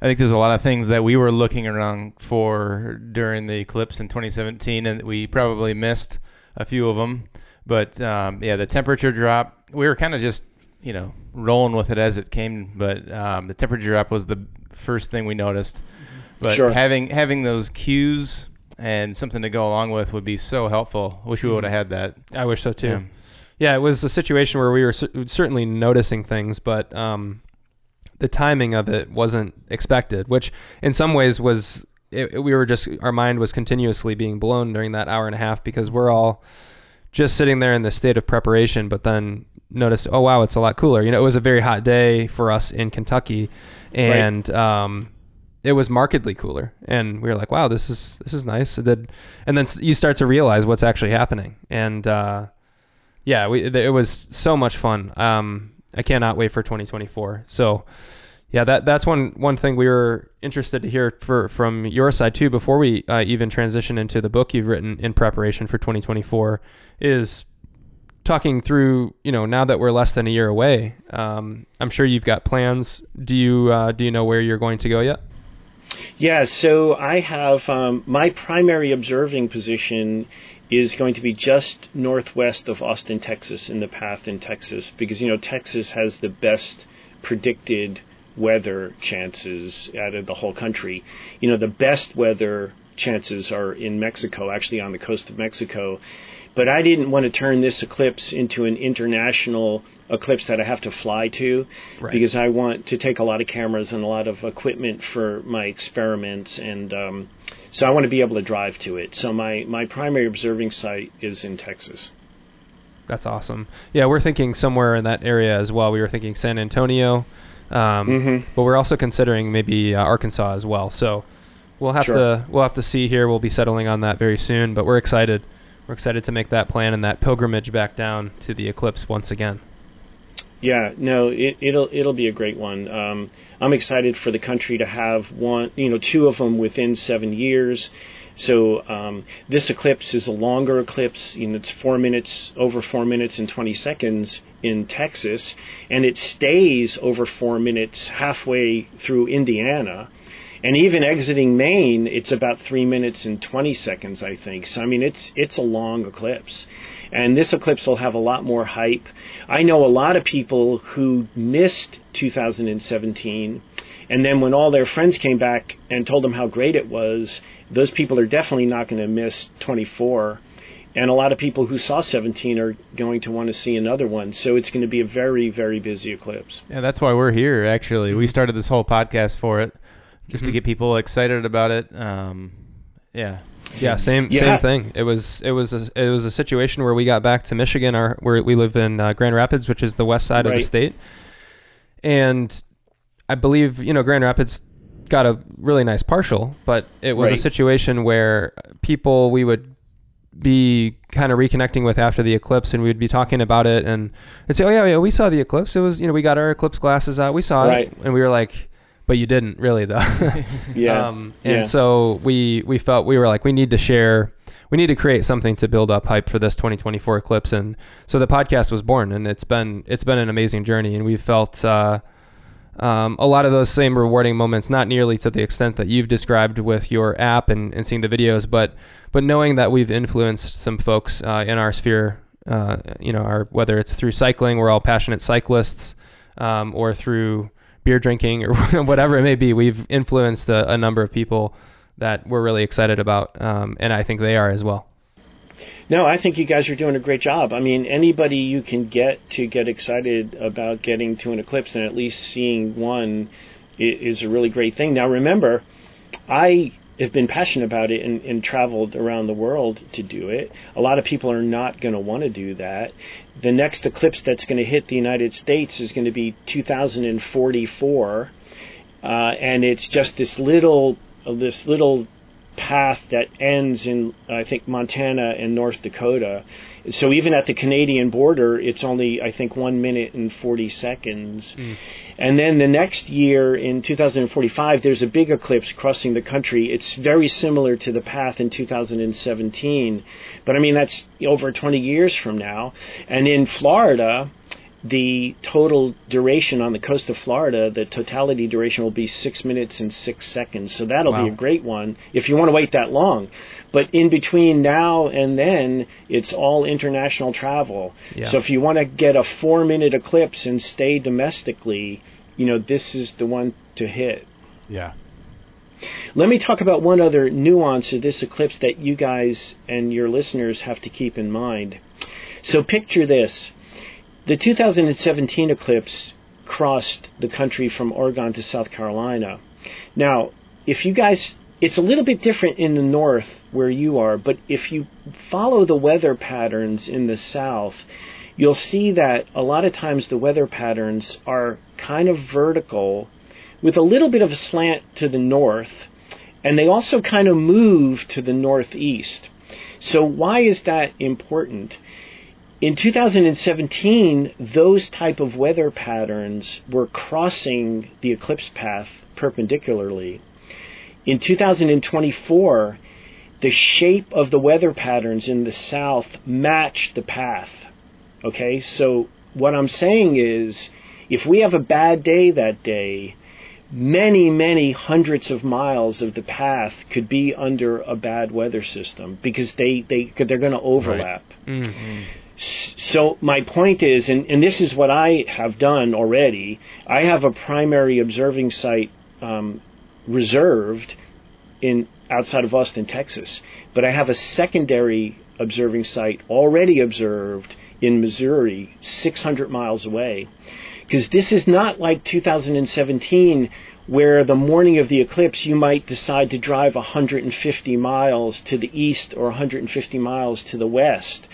I think there's a lot of things that we were looking around for during the eclipse in 2017, and we probably missed a few of them. But um, yeah, the temperature drop, we were kind of just, you know, rolling with it as it came. But um, the temperature drop was the first thing we noticed. But Sure. having having those cues and something to go along with would be so helpful. Wish we would have had that. I wish so too. Yeah. Yeah, it was a situation where we were cer- certainly noticing things, but um, the timing of it wasn't expected, which in some ways was it, it- we were just our mind was continuously being blown during that hour and a half because we're all just sitting there in the state of preparation, but then noticed, oh wow, it's a lot cooler. You know, it was a very hot day for us in Kentucky, and um, it was markedly cooler, and we were like, wow, this is this is nice. And then, and then you start to realize what's actually happening, and uh, yeah, we, it was so much fun. Um, I cannot wait for 2024. So, yeah, that that's one one thing we were interested to hear for from your side too. Before we uh, even transition into the book you've written in preparation for 2024, is talking through. You know, now that we're less than a year away, um, I'm sure you've got plans. Do you uh, do you know where you're going to go yet? Yeah, so I have um, my primary observing position is going to be just northwest of Austin, Texas, in the path in Texas, because you know Texas has the best predicted weather chances out of the whole country. You know, the best weather chances are in Mexico, actually on the coast of Mexico. But I didn't want to turn this eclipse into an international eclipse that I have to fly to Right. because I want to take a lot of cameras and a lot of equipment for my experiments and um, so I want to be able to drive to it. So my, my primary observing site is in Texas. That's awesome. Yeah, we're thinking somewhere in that area as well. We were thinking San Antonio, um, Mhm. but we're also considering maybe uh, Arkansas as well. So we'll have Sure. to we'll have to see here. We'll be settling on that very soon. But we're excited. We're excited to make that plan and that pilgrimage back down to the eclipse once again. Yeah, no, it, it'll it'll be a great one. Um, I'm excited for the country to have one, you know, two of them within seven years. So um, this eclipse is a longer eclipse. You know, it's four minutes over four minutes and 20 seconds in Texas, and it stays over four minutes halfway through Indiana. And even exiting Maine, it's about three minutes and 20 seconds, I think. So, I mean, it's, it's a long eclipse. And this eclipse will have a lot more hype. I know a lot of people who missed 2017, and then when all their friends came back and told them how great it was, those people are definitely not going to miss 24 and a lot of people who saw 17 are going to want to see another one. So it's going to be a very, very busy eclipse. Yeah, that's why we're here. Actually, we started this whole podcast for it, just to Mhm. get people excited about it. Um, yeah, Yeah, same Yeah. same thing. It was it was a, it was a situation where we got back to Michigan, our where we live in uh, Grand Rapids, which is the west side of the state, and I believe you know Grand Rapids got a really nice partial, but it was a situation where people we would be kind of reconnecting with after the eclipse, and we'd be talking about it, and they'd say, "Oh yeah, yeah, we saw the eclipse. It was you know we got our eclipse glasses out, we saw Right. it," and we were like. But you didn't really though. Yeah. Um, and Yeah. so we we felt we were like we need to share we need to create something to build up hype for this 2024 eclipse and so the podcast was born and it's been it's been an amazing journey and we felt uh, um, a lot of those same rewarding moments not nearly to the extent that you've described with your app and, and seeing the videos but but knowing that we've influenced some folks uh, in our sphere uh, you know our whether it's through cycling we're all passionate cyclists um, or through beer drinking or whatever it may be we've influenced a, a number of people that we're really excited about um, and i think they are as well No, I think you guys are doing a great job. I mean, anybody you can get to get excited about getting to an eclipse and at least seeing one is a really great thing. Now, remember, I have been passionate about it and, and traveled around the world to do it. A lot of people are not going to want to do that. The next eclipse that's going to hit the United States is going to be 2044, uh, and it's just this little uh, this little path that ends in I think Montana and North Dakota. So even at the Canadian border, it's only I think one minute and forty seconds. And then the next year in 2045, there's a big eclipse crossing the country. It's very similar to the path in 2017, but I mean that's over 20 years from now. And in Florida, the total duration on the coast of Florida, the totality duration will be six minutes and six seconds. So that'll be a great one if you want to wait that long. But in between now and then, it's all international travel. Yeah. So if you want to get a four minute eclipse and stay domestically, you know, this is the one to hit. Yeah. Let me talk about one other nuance of this eclipse that you guys and your listeners have to keep in mind. So picture this. The 2017 eclipse crossed the country from Oregon to South Carolina. Now, if you guys, it's a little bit different in the north where you are, but if you follow the weather patterns in the south, you'll see that a lot of times the weather patterns are kind of vertical with a little bit of a slant to the north, and they also kind of move to the northeast. So, why is that important? In 2017, those type of weather patterns were crossing the eclipse path perpendicularly. In 2024, the shape of the weather patterns in the south matched the path. Okay, so what I'm saying is if we have a bad day that day, many, many hundreds of miles of the path could be under a bad weather system because they, they, they're going to overlap. S- So my point is, and, and this is what I have done already. I have a primary observing site um, reserved in outside of Austin, Texas, but I have a secondary observing site already observed in Missouri, 600 miles away. Because this is not like 2017, where the morning of the eclipse you might decide to drive 150 miles to the east or 150 miles to the west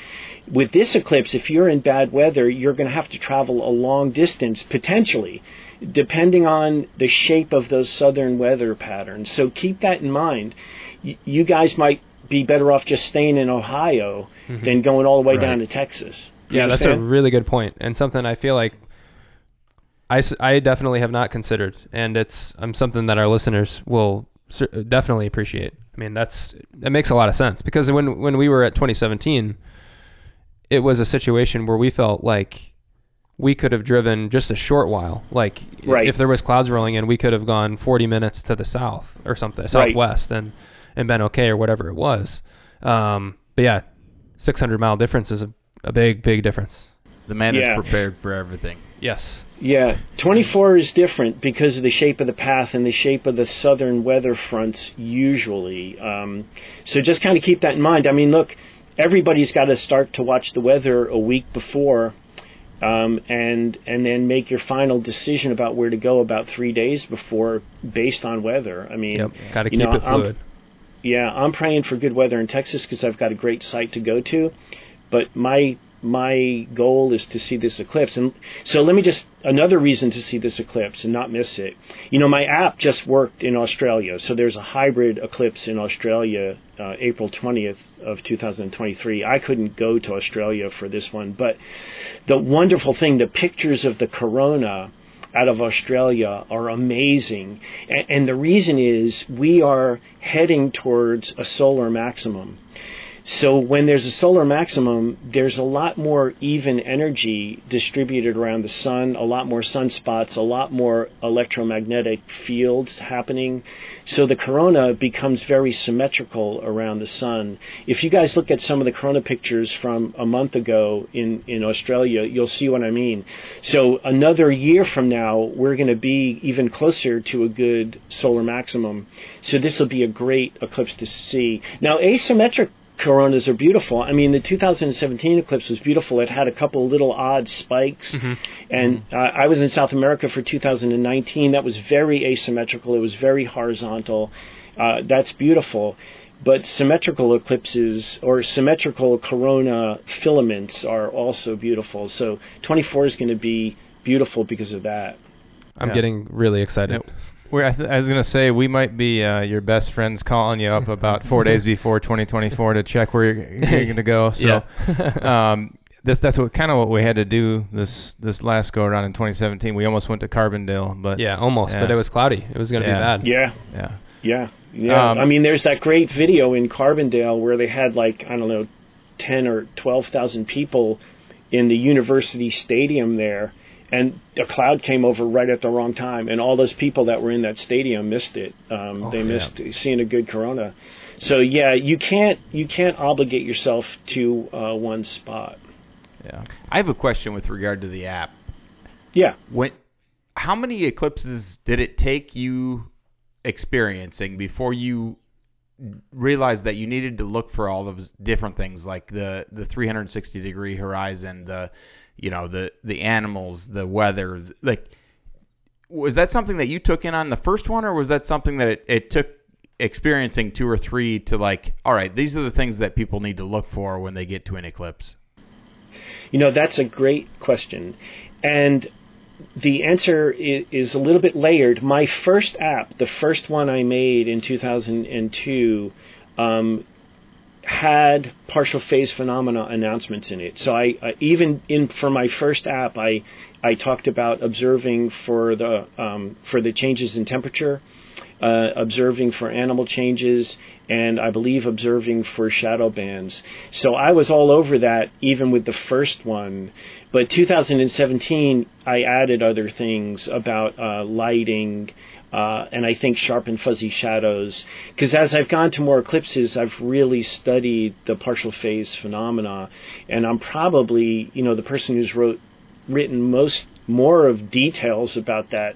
with this eclipse, if you're in bad weather, you're going to have to travel a long distance, potentially, depending on the shape of those southern weather patterns. So keep that in mind. Y- you guys might be better off just staying in Ohio than going all the way down to Texas. You Yeah, that's a really good point, and something I feel like I, I definitely have not considered, and it's um, something that our listeners will definitely appreciate. I mean, that's it makes a lot of sense because when when we were at 2017, it was a situation where we felt like we could have driven just a short while. Like Right. if there was clouds rolling in, we could have gone 40 minutes to the south or something, southwest, and and been okay or whatever it was. Um, but yeah, 600 mile difference is a, a big big difference. The man Yeah. is prepared for everything. Yes. Yeah, 24 is different because of the shape of the path and the shape of the southern weather fronts usually. Um, so just kind of keep that in mind. I mean, look, everybody's got to start to watch the weather a week before. Um, and and then make your final decision about where to go about three days before, based on weather. I mean, Yep. Got to keep know, it I'm- fluid. yeah, I'm praying for good weather in Texas because I've got a great site to go to. But my my goal is to see this eclipse, and so let me just another reason to see this eclipse and not miss it. You know, my app just worked in Australia, so there's a hybrid eclipse in Australia, uh, April 20th of 2023. I couldn't go to Australia for this one, but the wonderful thing, the pictures of the corona out of Australia are amazing. And, and the reason is we are heading towards a solar maximum. So when there's a solar maximum, there's a lot more even energy distributed around the sun, a lot more sunspots, a lot more electromagnetic fields happening. So the corona becomes very symmetrical around the sun. If you guys look at some of the corona pictures from a month ago in, in Australia, you'll see what I mean. So another year from now, we're going to be even closer to a good solar maximum. So this will be a great eclipse to see. Now, asymmetric coronas are beautiful. I mean, the 2017 eclipse was beautiful. It had a couple little odd spikes, and uh, I was in South America for 2019. That was very asymmetrical. It was very horizontal. Uh, that's beautiful. But symmetrical eclipses or symmetrical corona filaments are also beautiful. So 24 is going to be beautiful because of that. I'm Yeah. getting really excited. Yep. We're, I, th- I was gonna say we might be uh, your best friends calling you up about four days before 2024 to check where you're, you're gonna go. So, um, this that's what kind of what we had to do this this last go around in 2017. We almost went to Carbondale, but Yeah, almost, but it was cloudy. It was going to Yeah. be bad. Yeah. yeah, Yeah, yeah. Um, I mean, there's that great video in Carbondale where they had like I don't know, ten or twelve thousand people in the university stadium there, and a cloud came over right at the wrong time, and all those people that were in that stadium missed it. Um, Oh, they yeah. missed seeing a good corona. So yeah, you can't you can't obligate yourself to uh, one spot. yeah. I have a question with regard to the app. Yeah. When, how many eclipses did it take you experiencing before you realized that you needed to look for all those different things, like the the 360 degree horizon, the you know the the animals, the weather, like was that something that you took in on the first one, or was that something that it, it took experiencing two or three to like, all right, these are the things that people need to look for when they get to an eclipse? You know, that's a great question. And the answer is, a little bit layered. My first app, the first one I made in 2002, um, had partial phase phenomena announcements in it. So I, even in for my first app, I I talked about observing for the um, for the changes in temperature, uh, observing for animal changes, and I believe observing for shadow bands. So I was all over that even with the first one. But 2017, I added other things about uh, lighting. Uh, and I think sharp and fuzzy shadows. Because as I've gone to more eclipses, I've really studied the partial phase phenomena, and I'm probably, you know, the person who's wrote written most more of details about that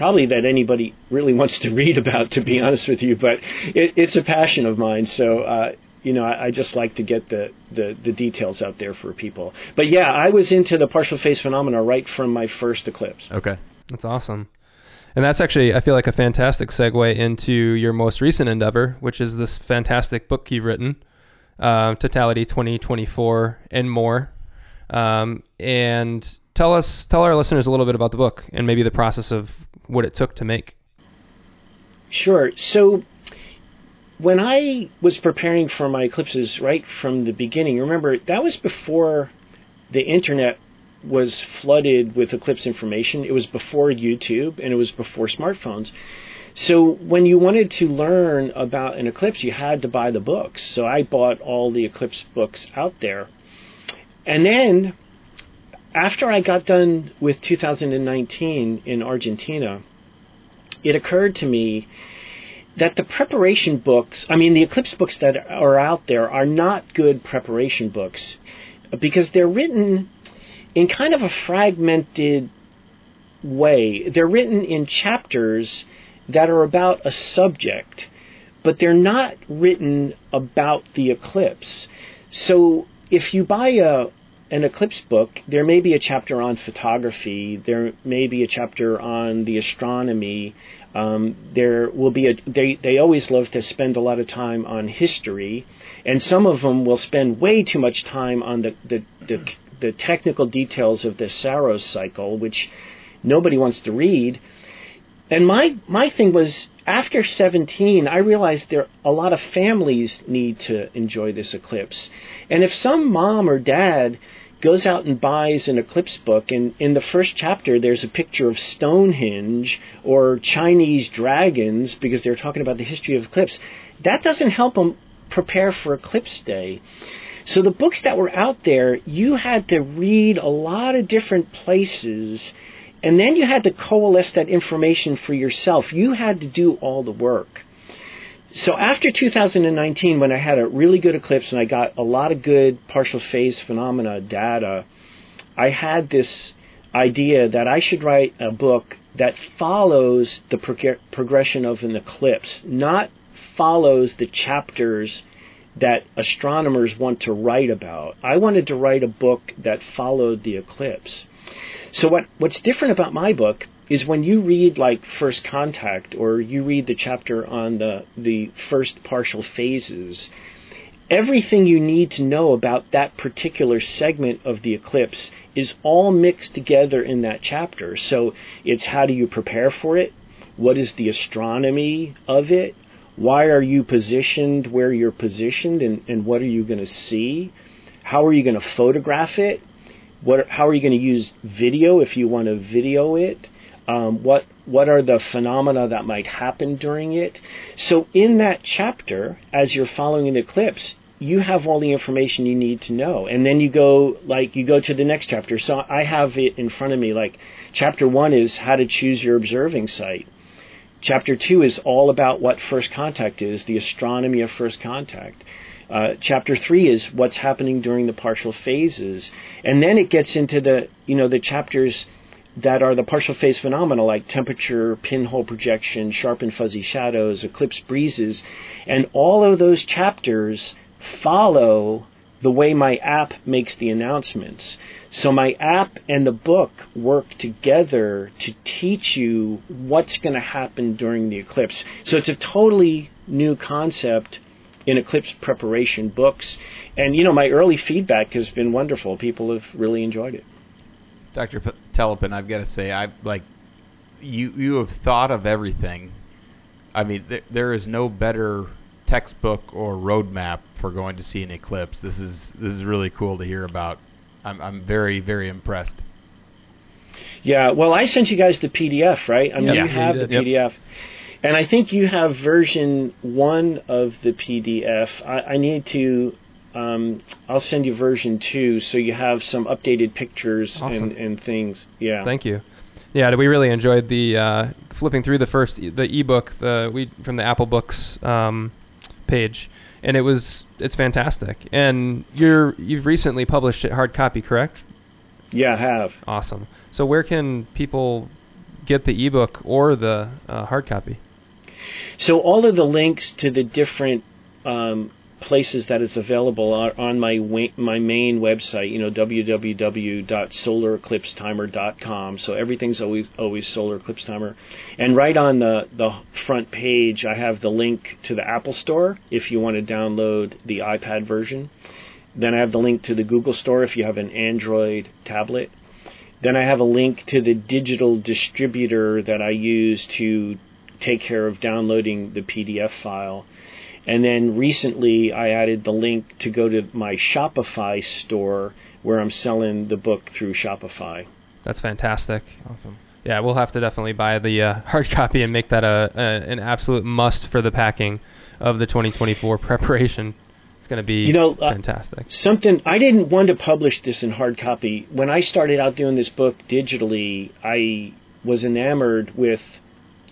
probably that anybody really wants to read about to be honest with you but it, it's a passion of mine so uh, you know I, I just like to get the, the, the details out there for people but yeah i was into the partial phase phenomena right from my first eclipse Okay. That's awesome. And that's actually, I feel like, a fantastic segue into your most recent endeavor, which is this fantastic book you've written, uh, Totality 2024 and more. Um, and tell us, tell our listeners a little bit about the book and maybe the process of what it took to make. Sure. So when I was preparing for my eclipses right from the beginning, remember that was before the internet was flooded with eclipse information. It was before YouTube and it was before smartphones. So when you wanted to learn about an eclipse, you had to buy the books. So I bought all the eclipse books out there. And then after I got done with 2019 in Argentina, it occurred to me that the preparation books, I mean, the eclipse books that are out there are not good preparation books because they're written in kind of a fragmented way. They're written in chapters that are about a subject, but they're not written about the eclipse. So if you buy a an eclipse book, there may be a chapter on photography. There may be a chapter on the astronomy. Um, there will be a. They they always love to spend a lot of time on history, and some of them will spend way too much time on the the the, the technical details of the Saros cycle, which nobody wants to read. And my my thing was after 17, I realized there a lot of families need to enjoy this eclipse. And if some mom or dad goes out and buys an eclipse book and in the first chapter there's a picture of Stonehenge or Chinese dragons because they're talking about the history of eclipse, that doesn't help them prepare for eclipse day. So the books that were out there, you had to read a lot of different places and then you had to coalesce that information for yourself. You had to do all the work. So after 2019, when I had a really good eclipse and I got a lot of good partial phase phenomena data, I had this idea that I should write a book that follows the prog- progression of an eclipse, not follows the chapters that astronomers want to write about. I wanted to write a book that followed the eclipse. So what what's different about my book is when you read like First Contact or you read the chapter on the the first partial phases, everything you need to know about that particular segment of the eclipse is all mixed together in that chapter. So it's how do you prepare for it? What is the astronomy of it? Why are you positioned where you're positioned and, and what are you going to see? How are you going to photograph it? What, how are you going to use video if you want to video it? Um, what what are the phenomena that might happen during it? So in that chapter, as you're following the eclipse, you have all the information you need to know, and then you go like you go to the next chapter. So I have it in front of me. Like chapter one is how to choose your observing site. Chapter two is all about what first contact is, the astronomy of first contact. Uh, chapter three is what's happening during the partial phases, and then it gets into the you know the chapters that are the partial phase phenomena like temperature, pinhole projection, sharp and fuzzy shadows, eclipse breezes, and all of those chapters follow the way my app makes the announcements. So my app and the book work together to teach you what's going to happen during the eclipse. So it's a totally new concept in eclipse preparation books. And you know, my early feedback has been wonderful. People have really enjoyed it. Dr. P- Telepun, I've got to say, I like you. You have thought of everything. I mean, th- there is no better textbook or roadmap for going to see an eclipse. This is this is really cool to hear about. I'm I'm very very impressed. Yeah, well, I sent you guys the PDF, right? I mean, Yeah, you have the did. PDF. And I think you have version one of the PDF. I, I need to. Um, I'll send you version two, so you have some updated pictures Awesome. and, and things. Yeah. Thank you. Yeah, we really enjoyed the uh, flipping through the first e- the ebook the we from the Apple Books um, page, and it was it's fantastic. And you're you've recently published it hard copy, correct? yeah, I have. Awesome. So where can people get the ebook or the uh, hard copy? So all of the links to the different um, places that it's available are on my wa- my main website. You know, www.solareclipsetimer.com. So everything's always always Solar Eclipse Timer. And right on the the front page, I have the link to the Apple Store if you want to download the iPad version. Then I have the link to the Google Store if you have an Android tablet. Then I have a link to the digital distributor that I use to take care of downloading the PDF file. And then recently I added the link to go to my Shopify store where I'm selling the book through Shopify. That's fantastic. Awesome. Yeah, we'll have to definitely buy the uh, hard copy and make that a, a an absolute must for the packing of the 2024 preparation. It's going to be You know, uh, fantastic. something I didn't want to publish this in hard copy. When I started out doing this book digitally, I was enamored with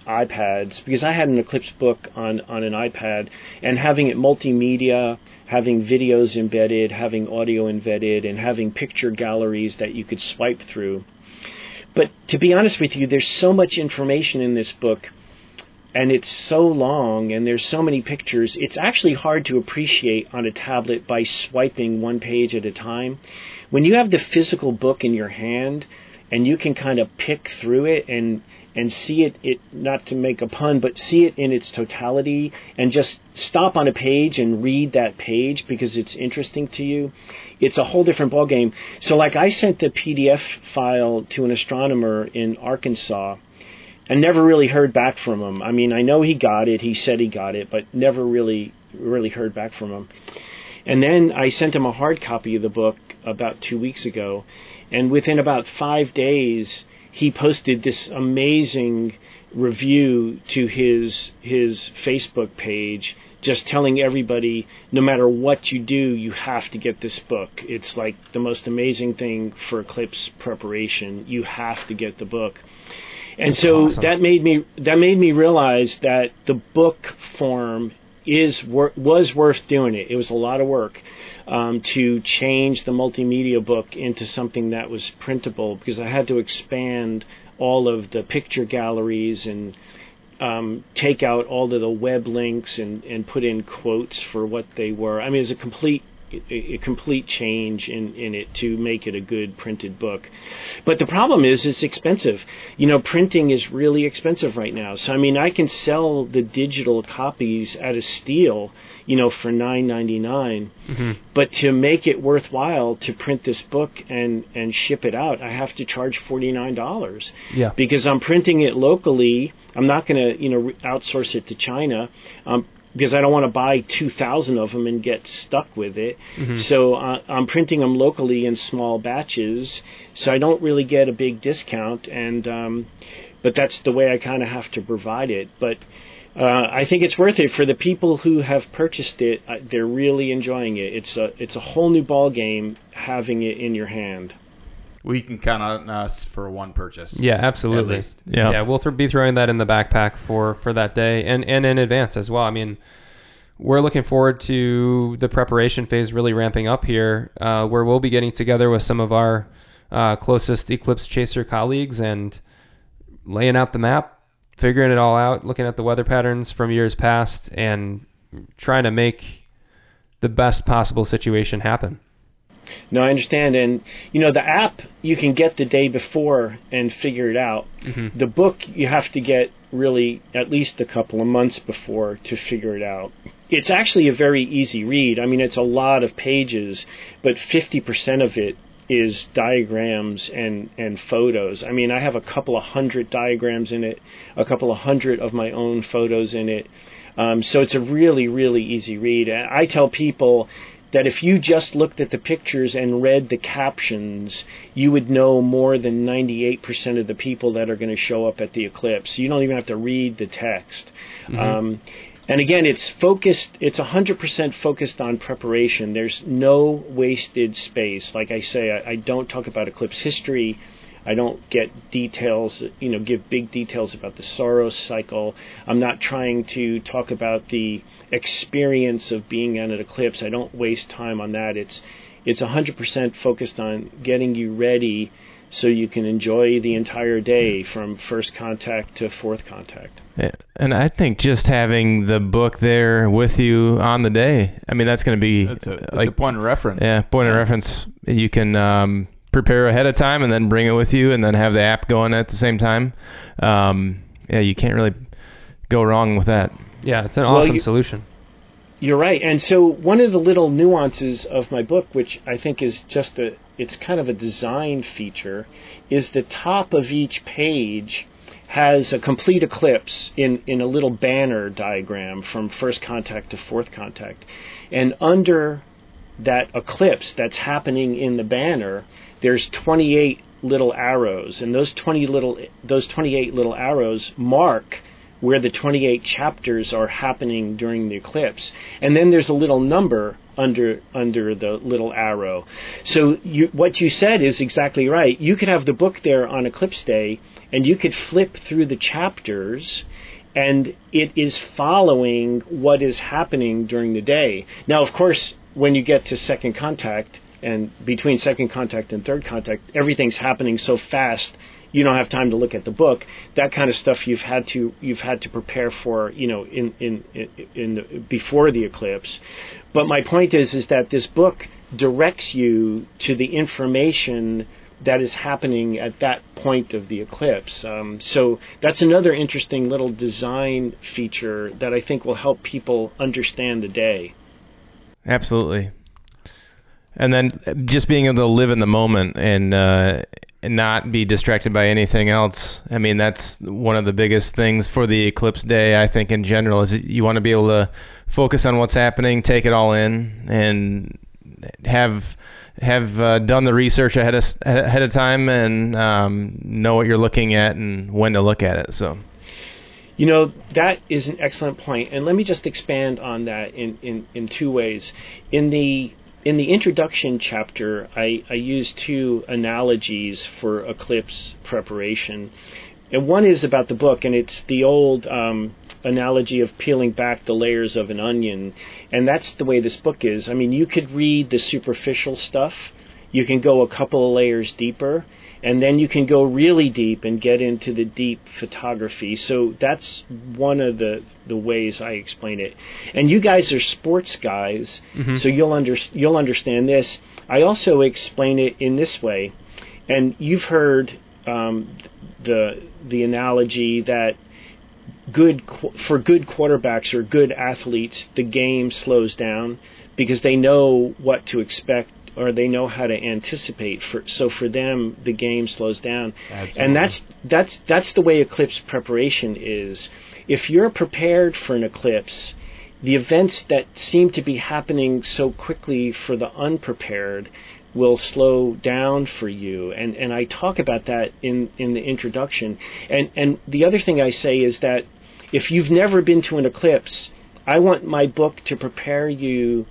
iPads because I had an Eclipse book on on an iPad and having it multimedia, having videos embedded, having audio embedded and having picture galleries that you could swipe through. But to be honest with you, there's so much information in this book and it's so long and there's so many pictures, it's actually hard to appreciate on a tablet by swiping one page at a time. When you have the physical book in your hand and you can kind of pick through it and and see it, it not to make a pun, but see it in its totality and just stop on a page and read that page because it's interesting to you, it's a whole different ballgame. So like I sent the PDF file to an astronomer in Arkansas and never really heard back from him. I mean, I know he got it. He said he got it, but never really really heard back from him. And then I sent him a hard copy of the book about 2 weeks ago, and within about 5 days he posted this amazing review to his his Facebook page just telling everybody no matter what you do you have to get this book it's like the most amazing thing for eclipse preparation you have to get the book and so awesome. that made me that made me realize that the book form is wor- was worth doing it. It was a lot of work um, to change the multimedia book into something that was printable because I had to expand all of the picture galleries and um, take out all of the web links and, and put in quotes for what they were. I mean, it's a complete a, a complete change in, in it to make it a good printed book. But the problem is it's expensive. You know, printing is really expensive right now. So I mean, I can sell the digital copies at a steal, you know, for nine ninety nine. But to make it worthwhile to print this book and and ship it out, I have to charge forty nine dollars Yeah. because I'm printing it locally. I'm not going to, you know, outsource it to China. Um, because I don't want to buy 2,000 of them and get stuck with it. So uh, I'm printing them locally in small batches, so I don't really get a big discount. And um, but that's the way I kind of have to provide it. But uh, I think it's worth it for the people who have purchased it. Uh, they're really enjoying it. It's a it's a whole new ball game having it in your hand. We can count on us for one purchase. Yeah, absolutely. least. Yeah. yeah, we'll th- be throwing that in the backpack for for that day and and in advance as well. I mean, we're looking forward to the preparation phase really ramping up here, uh, where we'll be getting together with some of our uh, closest Eclipse Chaser colleagues and laying out the map, figuring it all out, looking at the weather patterns from years past, and trying to make the best possible situation happen. No, I understand. And, you know, the app you can get the day before and figure it out. The book you have to get really at least a couple of months before to figure it out. It's actually a very easy read. I mean, it's a lot of pages, but 50% of it is diagrams and, and photos. I mean, I have a couple of hundred diagrams in it, a couple of hundred of my own photos in it. Um, so it's a really, really easy read. I tell people that if you just looked at the pictures and read the captions, you would know more than 98% of the people that are going to show up at the eclipse. You don't even have to read the text. Um, and again, it's focused, it's 100% focused on preparation. There's no wasted space. Like I say, I, I don't talk about eclipse history. I don't get details, you know, give big details about the Saros cycle. I'm not trying to talk about the experience of being at an eclipse. I don't waste time on that. It's it's 100% focused on getting you ready so you can enjoy the entire day from first contact to fourth contact. And I think just having the book there with you on the day, I mean, that's going to be That's a, that's like a point of reference. Yeah, point of reference. You can um, prepare ahead of time and then bring it with you, and then have the app going at the same time. Um, yeah, you can't really go wrong with that. Yeah, it's an Well, awesome you- solution. You're right. And so one of the little nuances of my book, which I think is just a, it's kind of a design feature, is the top of each page has a complete eclipse in, in a little banner diagram from first contact to fourth contact. And under that eclipse that's happening in the banner, there's 28 little arrows, and those 20 little those 28 little arrows mark where the 28 chapters are happening during the eclipse. And then there's a little number under under the little arrow. So you, what you said is exactly right. You could have the book there on eclipse day and you could flip through the chapters and it is following what is happening during the day. Now, of course, when you get to second contact and between second contact and third contact, everything's happening so fast you don't have time to look at the book. That kind of stuff you've had to you've had to prepare for, you know, in in in, in the, before the eclipse. But my point is is that this book directs you to the information that is happening at that point of the eclipse. Um, so that's another interesting little design feature that I think will help people understand the day. Absolutely. And then just being able to live in the moment and uh, and not be distracted by anything else. I mean, that's one of the biggest things for the eclipse day. I think in general is you want to be able to focus on what's happening, take it all in, and have have uh, done the research ahead of ahead of time and um, know what you're looking at and when to look at it. So. You know, that is an excellent point. And let me just expand on that in, in, in two ways. In the in the introduction chapter, I, I use two analogies for eclipse preparation. And one is about the book, and it's the old um, analogy of peeling back the layers of an onion. And that's the way this book is. I mean, you could read the superficial stuff, you can go a couple of layers deeper, and then you can go really deep and get into the deep photography. So that's one of the the ways I explain it. And you guys are sports guys, mm-hmm. so you'll under you'll understand this. I also explain it in this way, and you've heard um, the the analogy that good for good quarterbacks or good athletes, the game slows down because they know what to expect or they know how to anticipate. For, so for them, the game slows down, Absolutely. and that's that's that's the way eclipse preparation is. If you're prepared for an eclipse, the events that seem to be happening so quickly for the unprepared will slow down for you and and I talk about that in in the introduction and and the other thing I say is that if you've never been to an eclipse I want my book to prepare you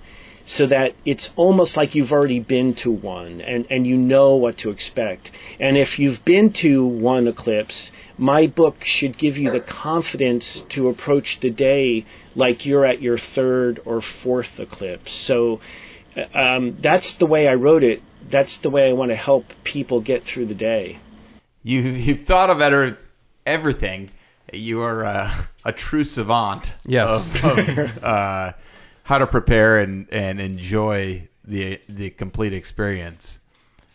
so that it's almost like you've already been to one and, and you know what to expect. And if you've been to one eclipse, my book should give you the confidence to approach the day like you're at your third or fourth eclipse. So um, that's the way I wrote it. That's the way I want to help people get through the day. You, you've thought of everything. You are a, a true savant yes. of, of uh, how to prepare and, and enjoy the the complete experience.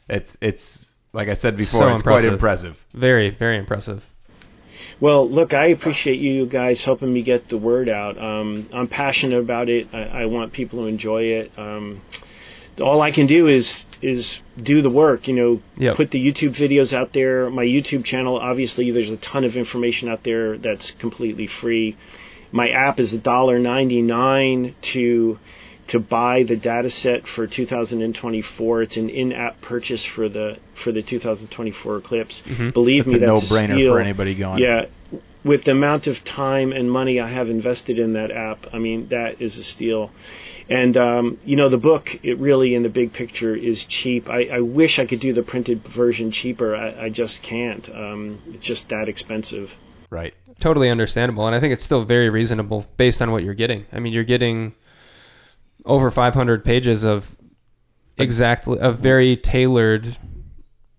It's it's like I said before, so it's impressive. quite impressive. Very very impressive. Well, look, I appreciate you guys helping me get the word out. Um, I'm passionate about it. I, I, want people to enjoy it. Um, all I can do is is do the work. You know, yep. put the YouTube videos out there. My YouTube channel, obviously, there's a ton of information out there that's completely free my app is $1.99 to to buy the data set for 2024. It's an in-app purchase for the for the 2024 Eclipse. Mm-hmm. Believe that's me, a that's no-brainer a steal. for anybody going. Yeah, with the amount of time and money I have invested in that app, I mean that is a steal. And um, you know the book, it really in the big picture is cheap. I, I wish I could do the printed version cheaper. I, I just can't. Um, it's just that expensive. Right totally understandable, and I think it's still very reasonable based on what you're getting. I mean, you're getting over 500 pages of exactly a very tailored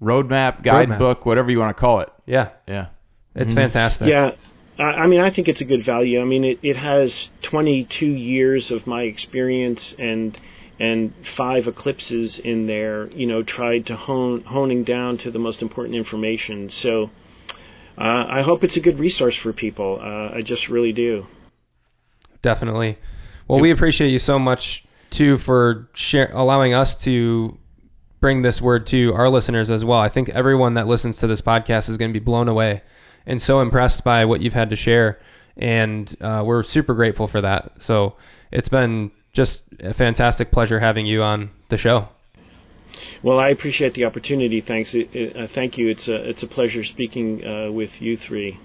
roadmap, guidebook, roadmap. whatever you want to call it. Yeah, yeah, it's mm-hmm. fantastic. Yeah. I mean, I think it's a good value. I mean, it, it has 22 years of my experience and and five eclipses in there. You know, tried to hone honing down to the most important information. So, uh, I hope it's a good resource for people. Uh, I just really do. Definitely. Well, we appreciate you so much too for share, allowing us to bring this word to our listeners as well. I think everyone that listens to this podcast is going to be blown away and so impressed by what you've had to share, and uh, we're super grateful for that. So it's been just a fantastic pleasure having you on the show. Well, I appreciate the opportunity. Thanks. Uh, thank you. It's a it's a pleasure speaking uh, with you three.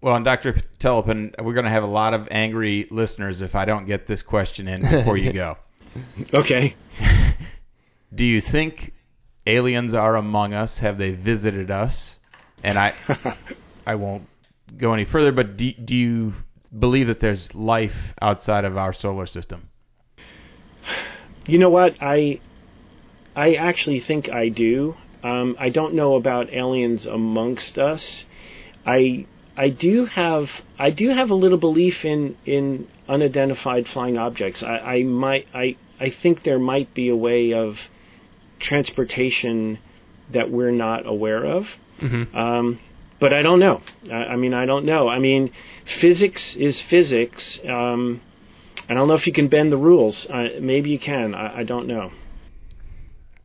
Well, and Dr. Telepun, we're going to have a lot of angry listeners if I don't get this question in before you go. Okay. Do you think aliens are among us? Have they visited us? And I, I won't go any further. But do, do you believe that there's life outside of our solar system? You know what? I I actually think I do. Um, I don't know about aliens amongst us. I I do have I do have a little belief in in unidentified flying objects. I, I might I I think there might be a way of transportation that we're not aware of. Um, but I don't know. I, I mean, I don't know. I mean, physics is physics. Um, I don't know if you can bend the rules. Uh, maybe you can. I, I don't know.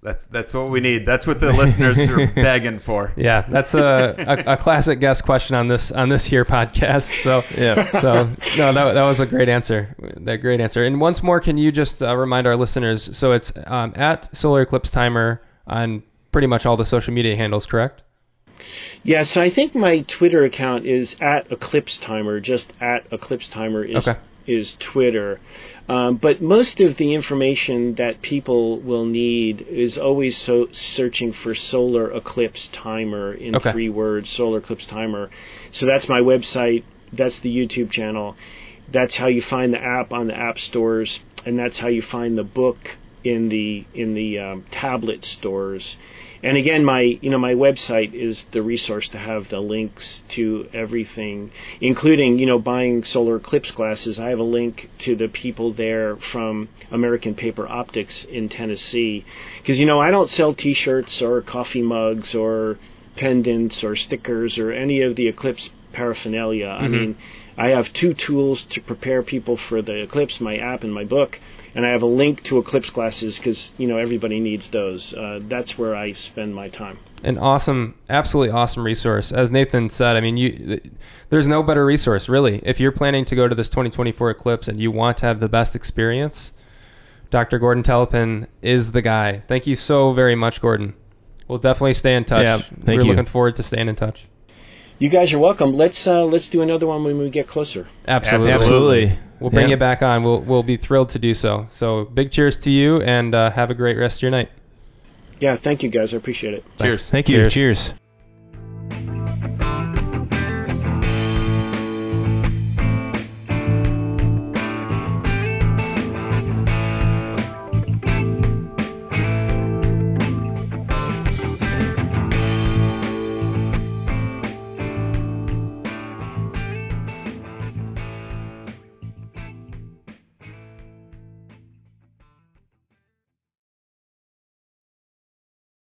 That's that's what we need. That's what the listeners are begging for. Yeah, that's a, a, a classic guest question on this on this here podcast. So Yeah. so no, that, that was a great answer. That great answer. And once more, can you just uh, remind our listeners? So it's um, at Solar Eclipse Timer on pretty much all the social media handles, correct? Yeah, so I think my Twitter account is at Eclipse Timer. Just at Eclipse Timer is Okay. Is Twitter. Um, but most of the information that people will need is always so searching for Solar Eclipse Timer in Okay. three words. Solar Eclipse Timer. So that's my website. That's the YouTube channel. That's how you find the app on the app stores, and that's how you find the book in the in the um, tablet stores. And again, my you know my website is the resource to have the links to everything, including you know buying solar eclipse glasses. I have a link to the people there from American Paper Optics in Tennessee, because you know I don't sell T-shirts or coffee mugs or pendants or stickers or any of the eclipse paraphernalia. I mm-hmm. mean, I have two tools to prepare people for the eclipse: my app and my book and I have a link to eclipse glasses because you know everybody needs those. Uh, that's where I spend my time. An awesome, absolutely awesome resource. As Nathan said, I mean, you there's no better resource really. If you're planning to go to this 2024 eclipse and you want to have the best experience, Dr. Gordon Telepun is the guy. Thank you so very much, Gordon. We'll definitely stay in touch. Yeah, thank We're you. looking forward to staying in touch. You guys are welcome. Let's uh, let's do another one when we get closer. Absolutely. Absolutely. We'll bring yeah. you back on. We'll we'll be thrilled to do so. So big cheers to you, and uh, have a great rest of your night. Yeah, thank you guys. I appreciate it. Cheers. Thanks. Thank you. Cheers. cheers.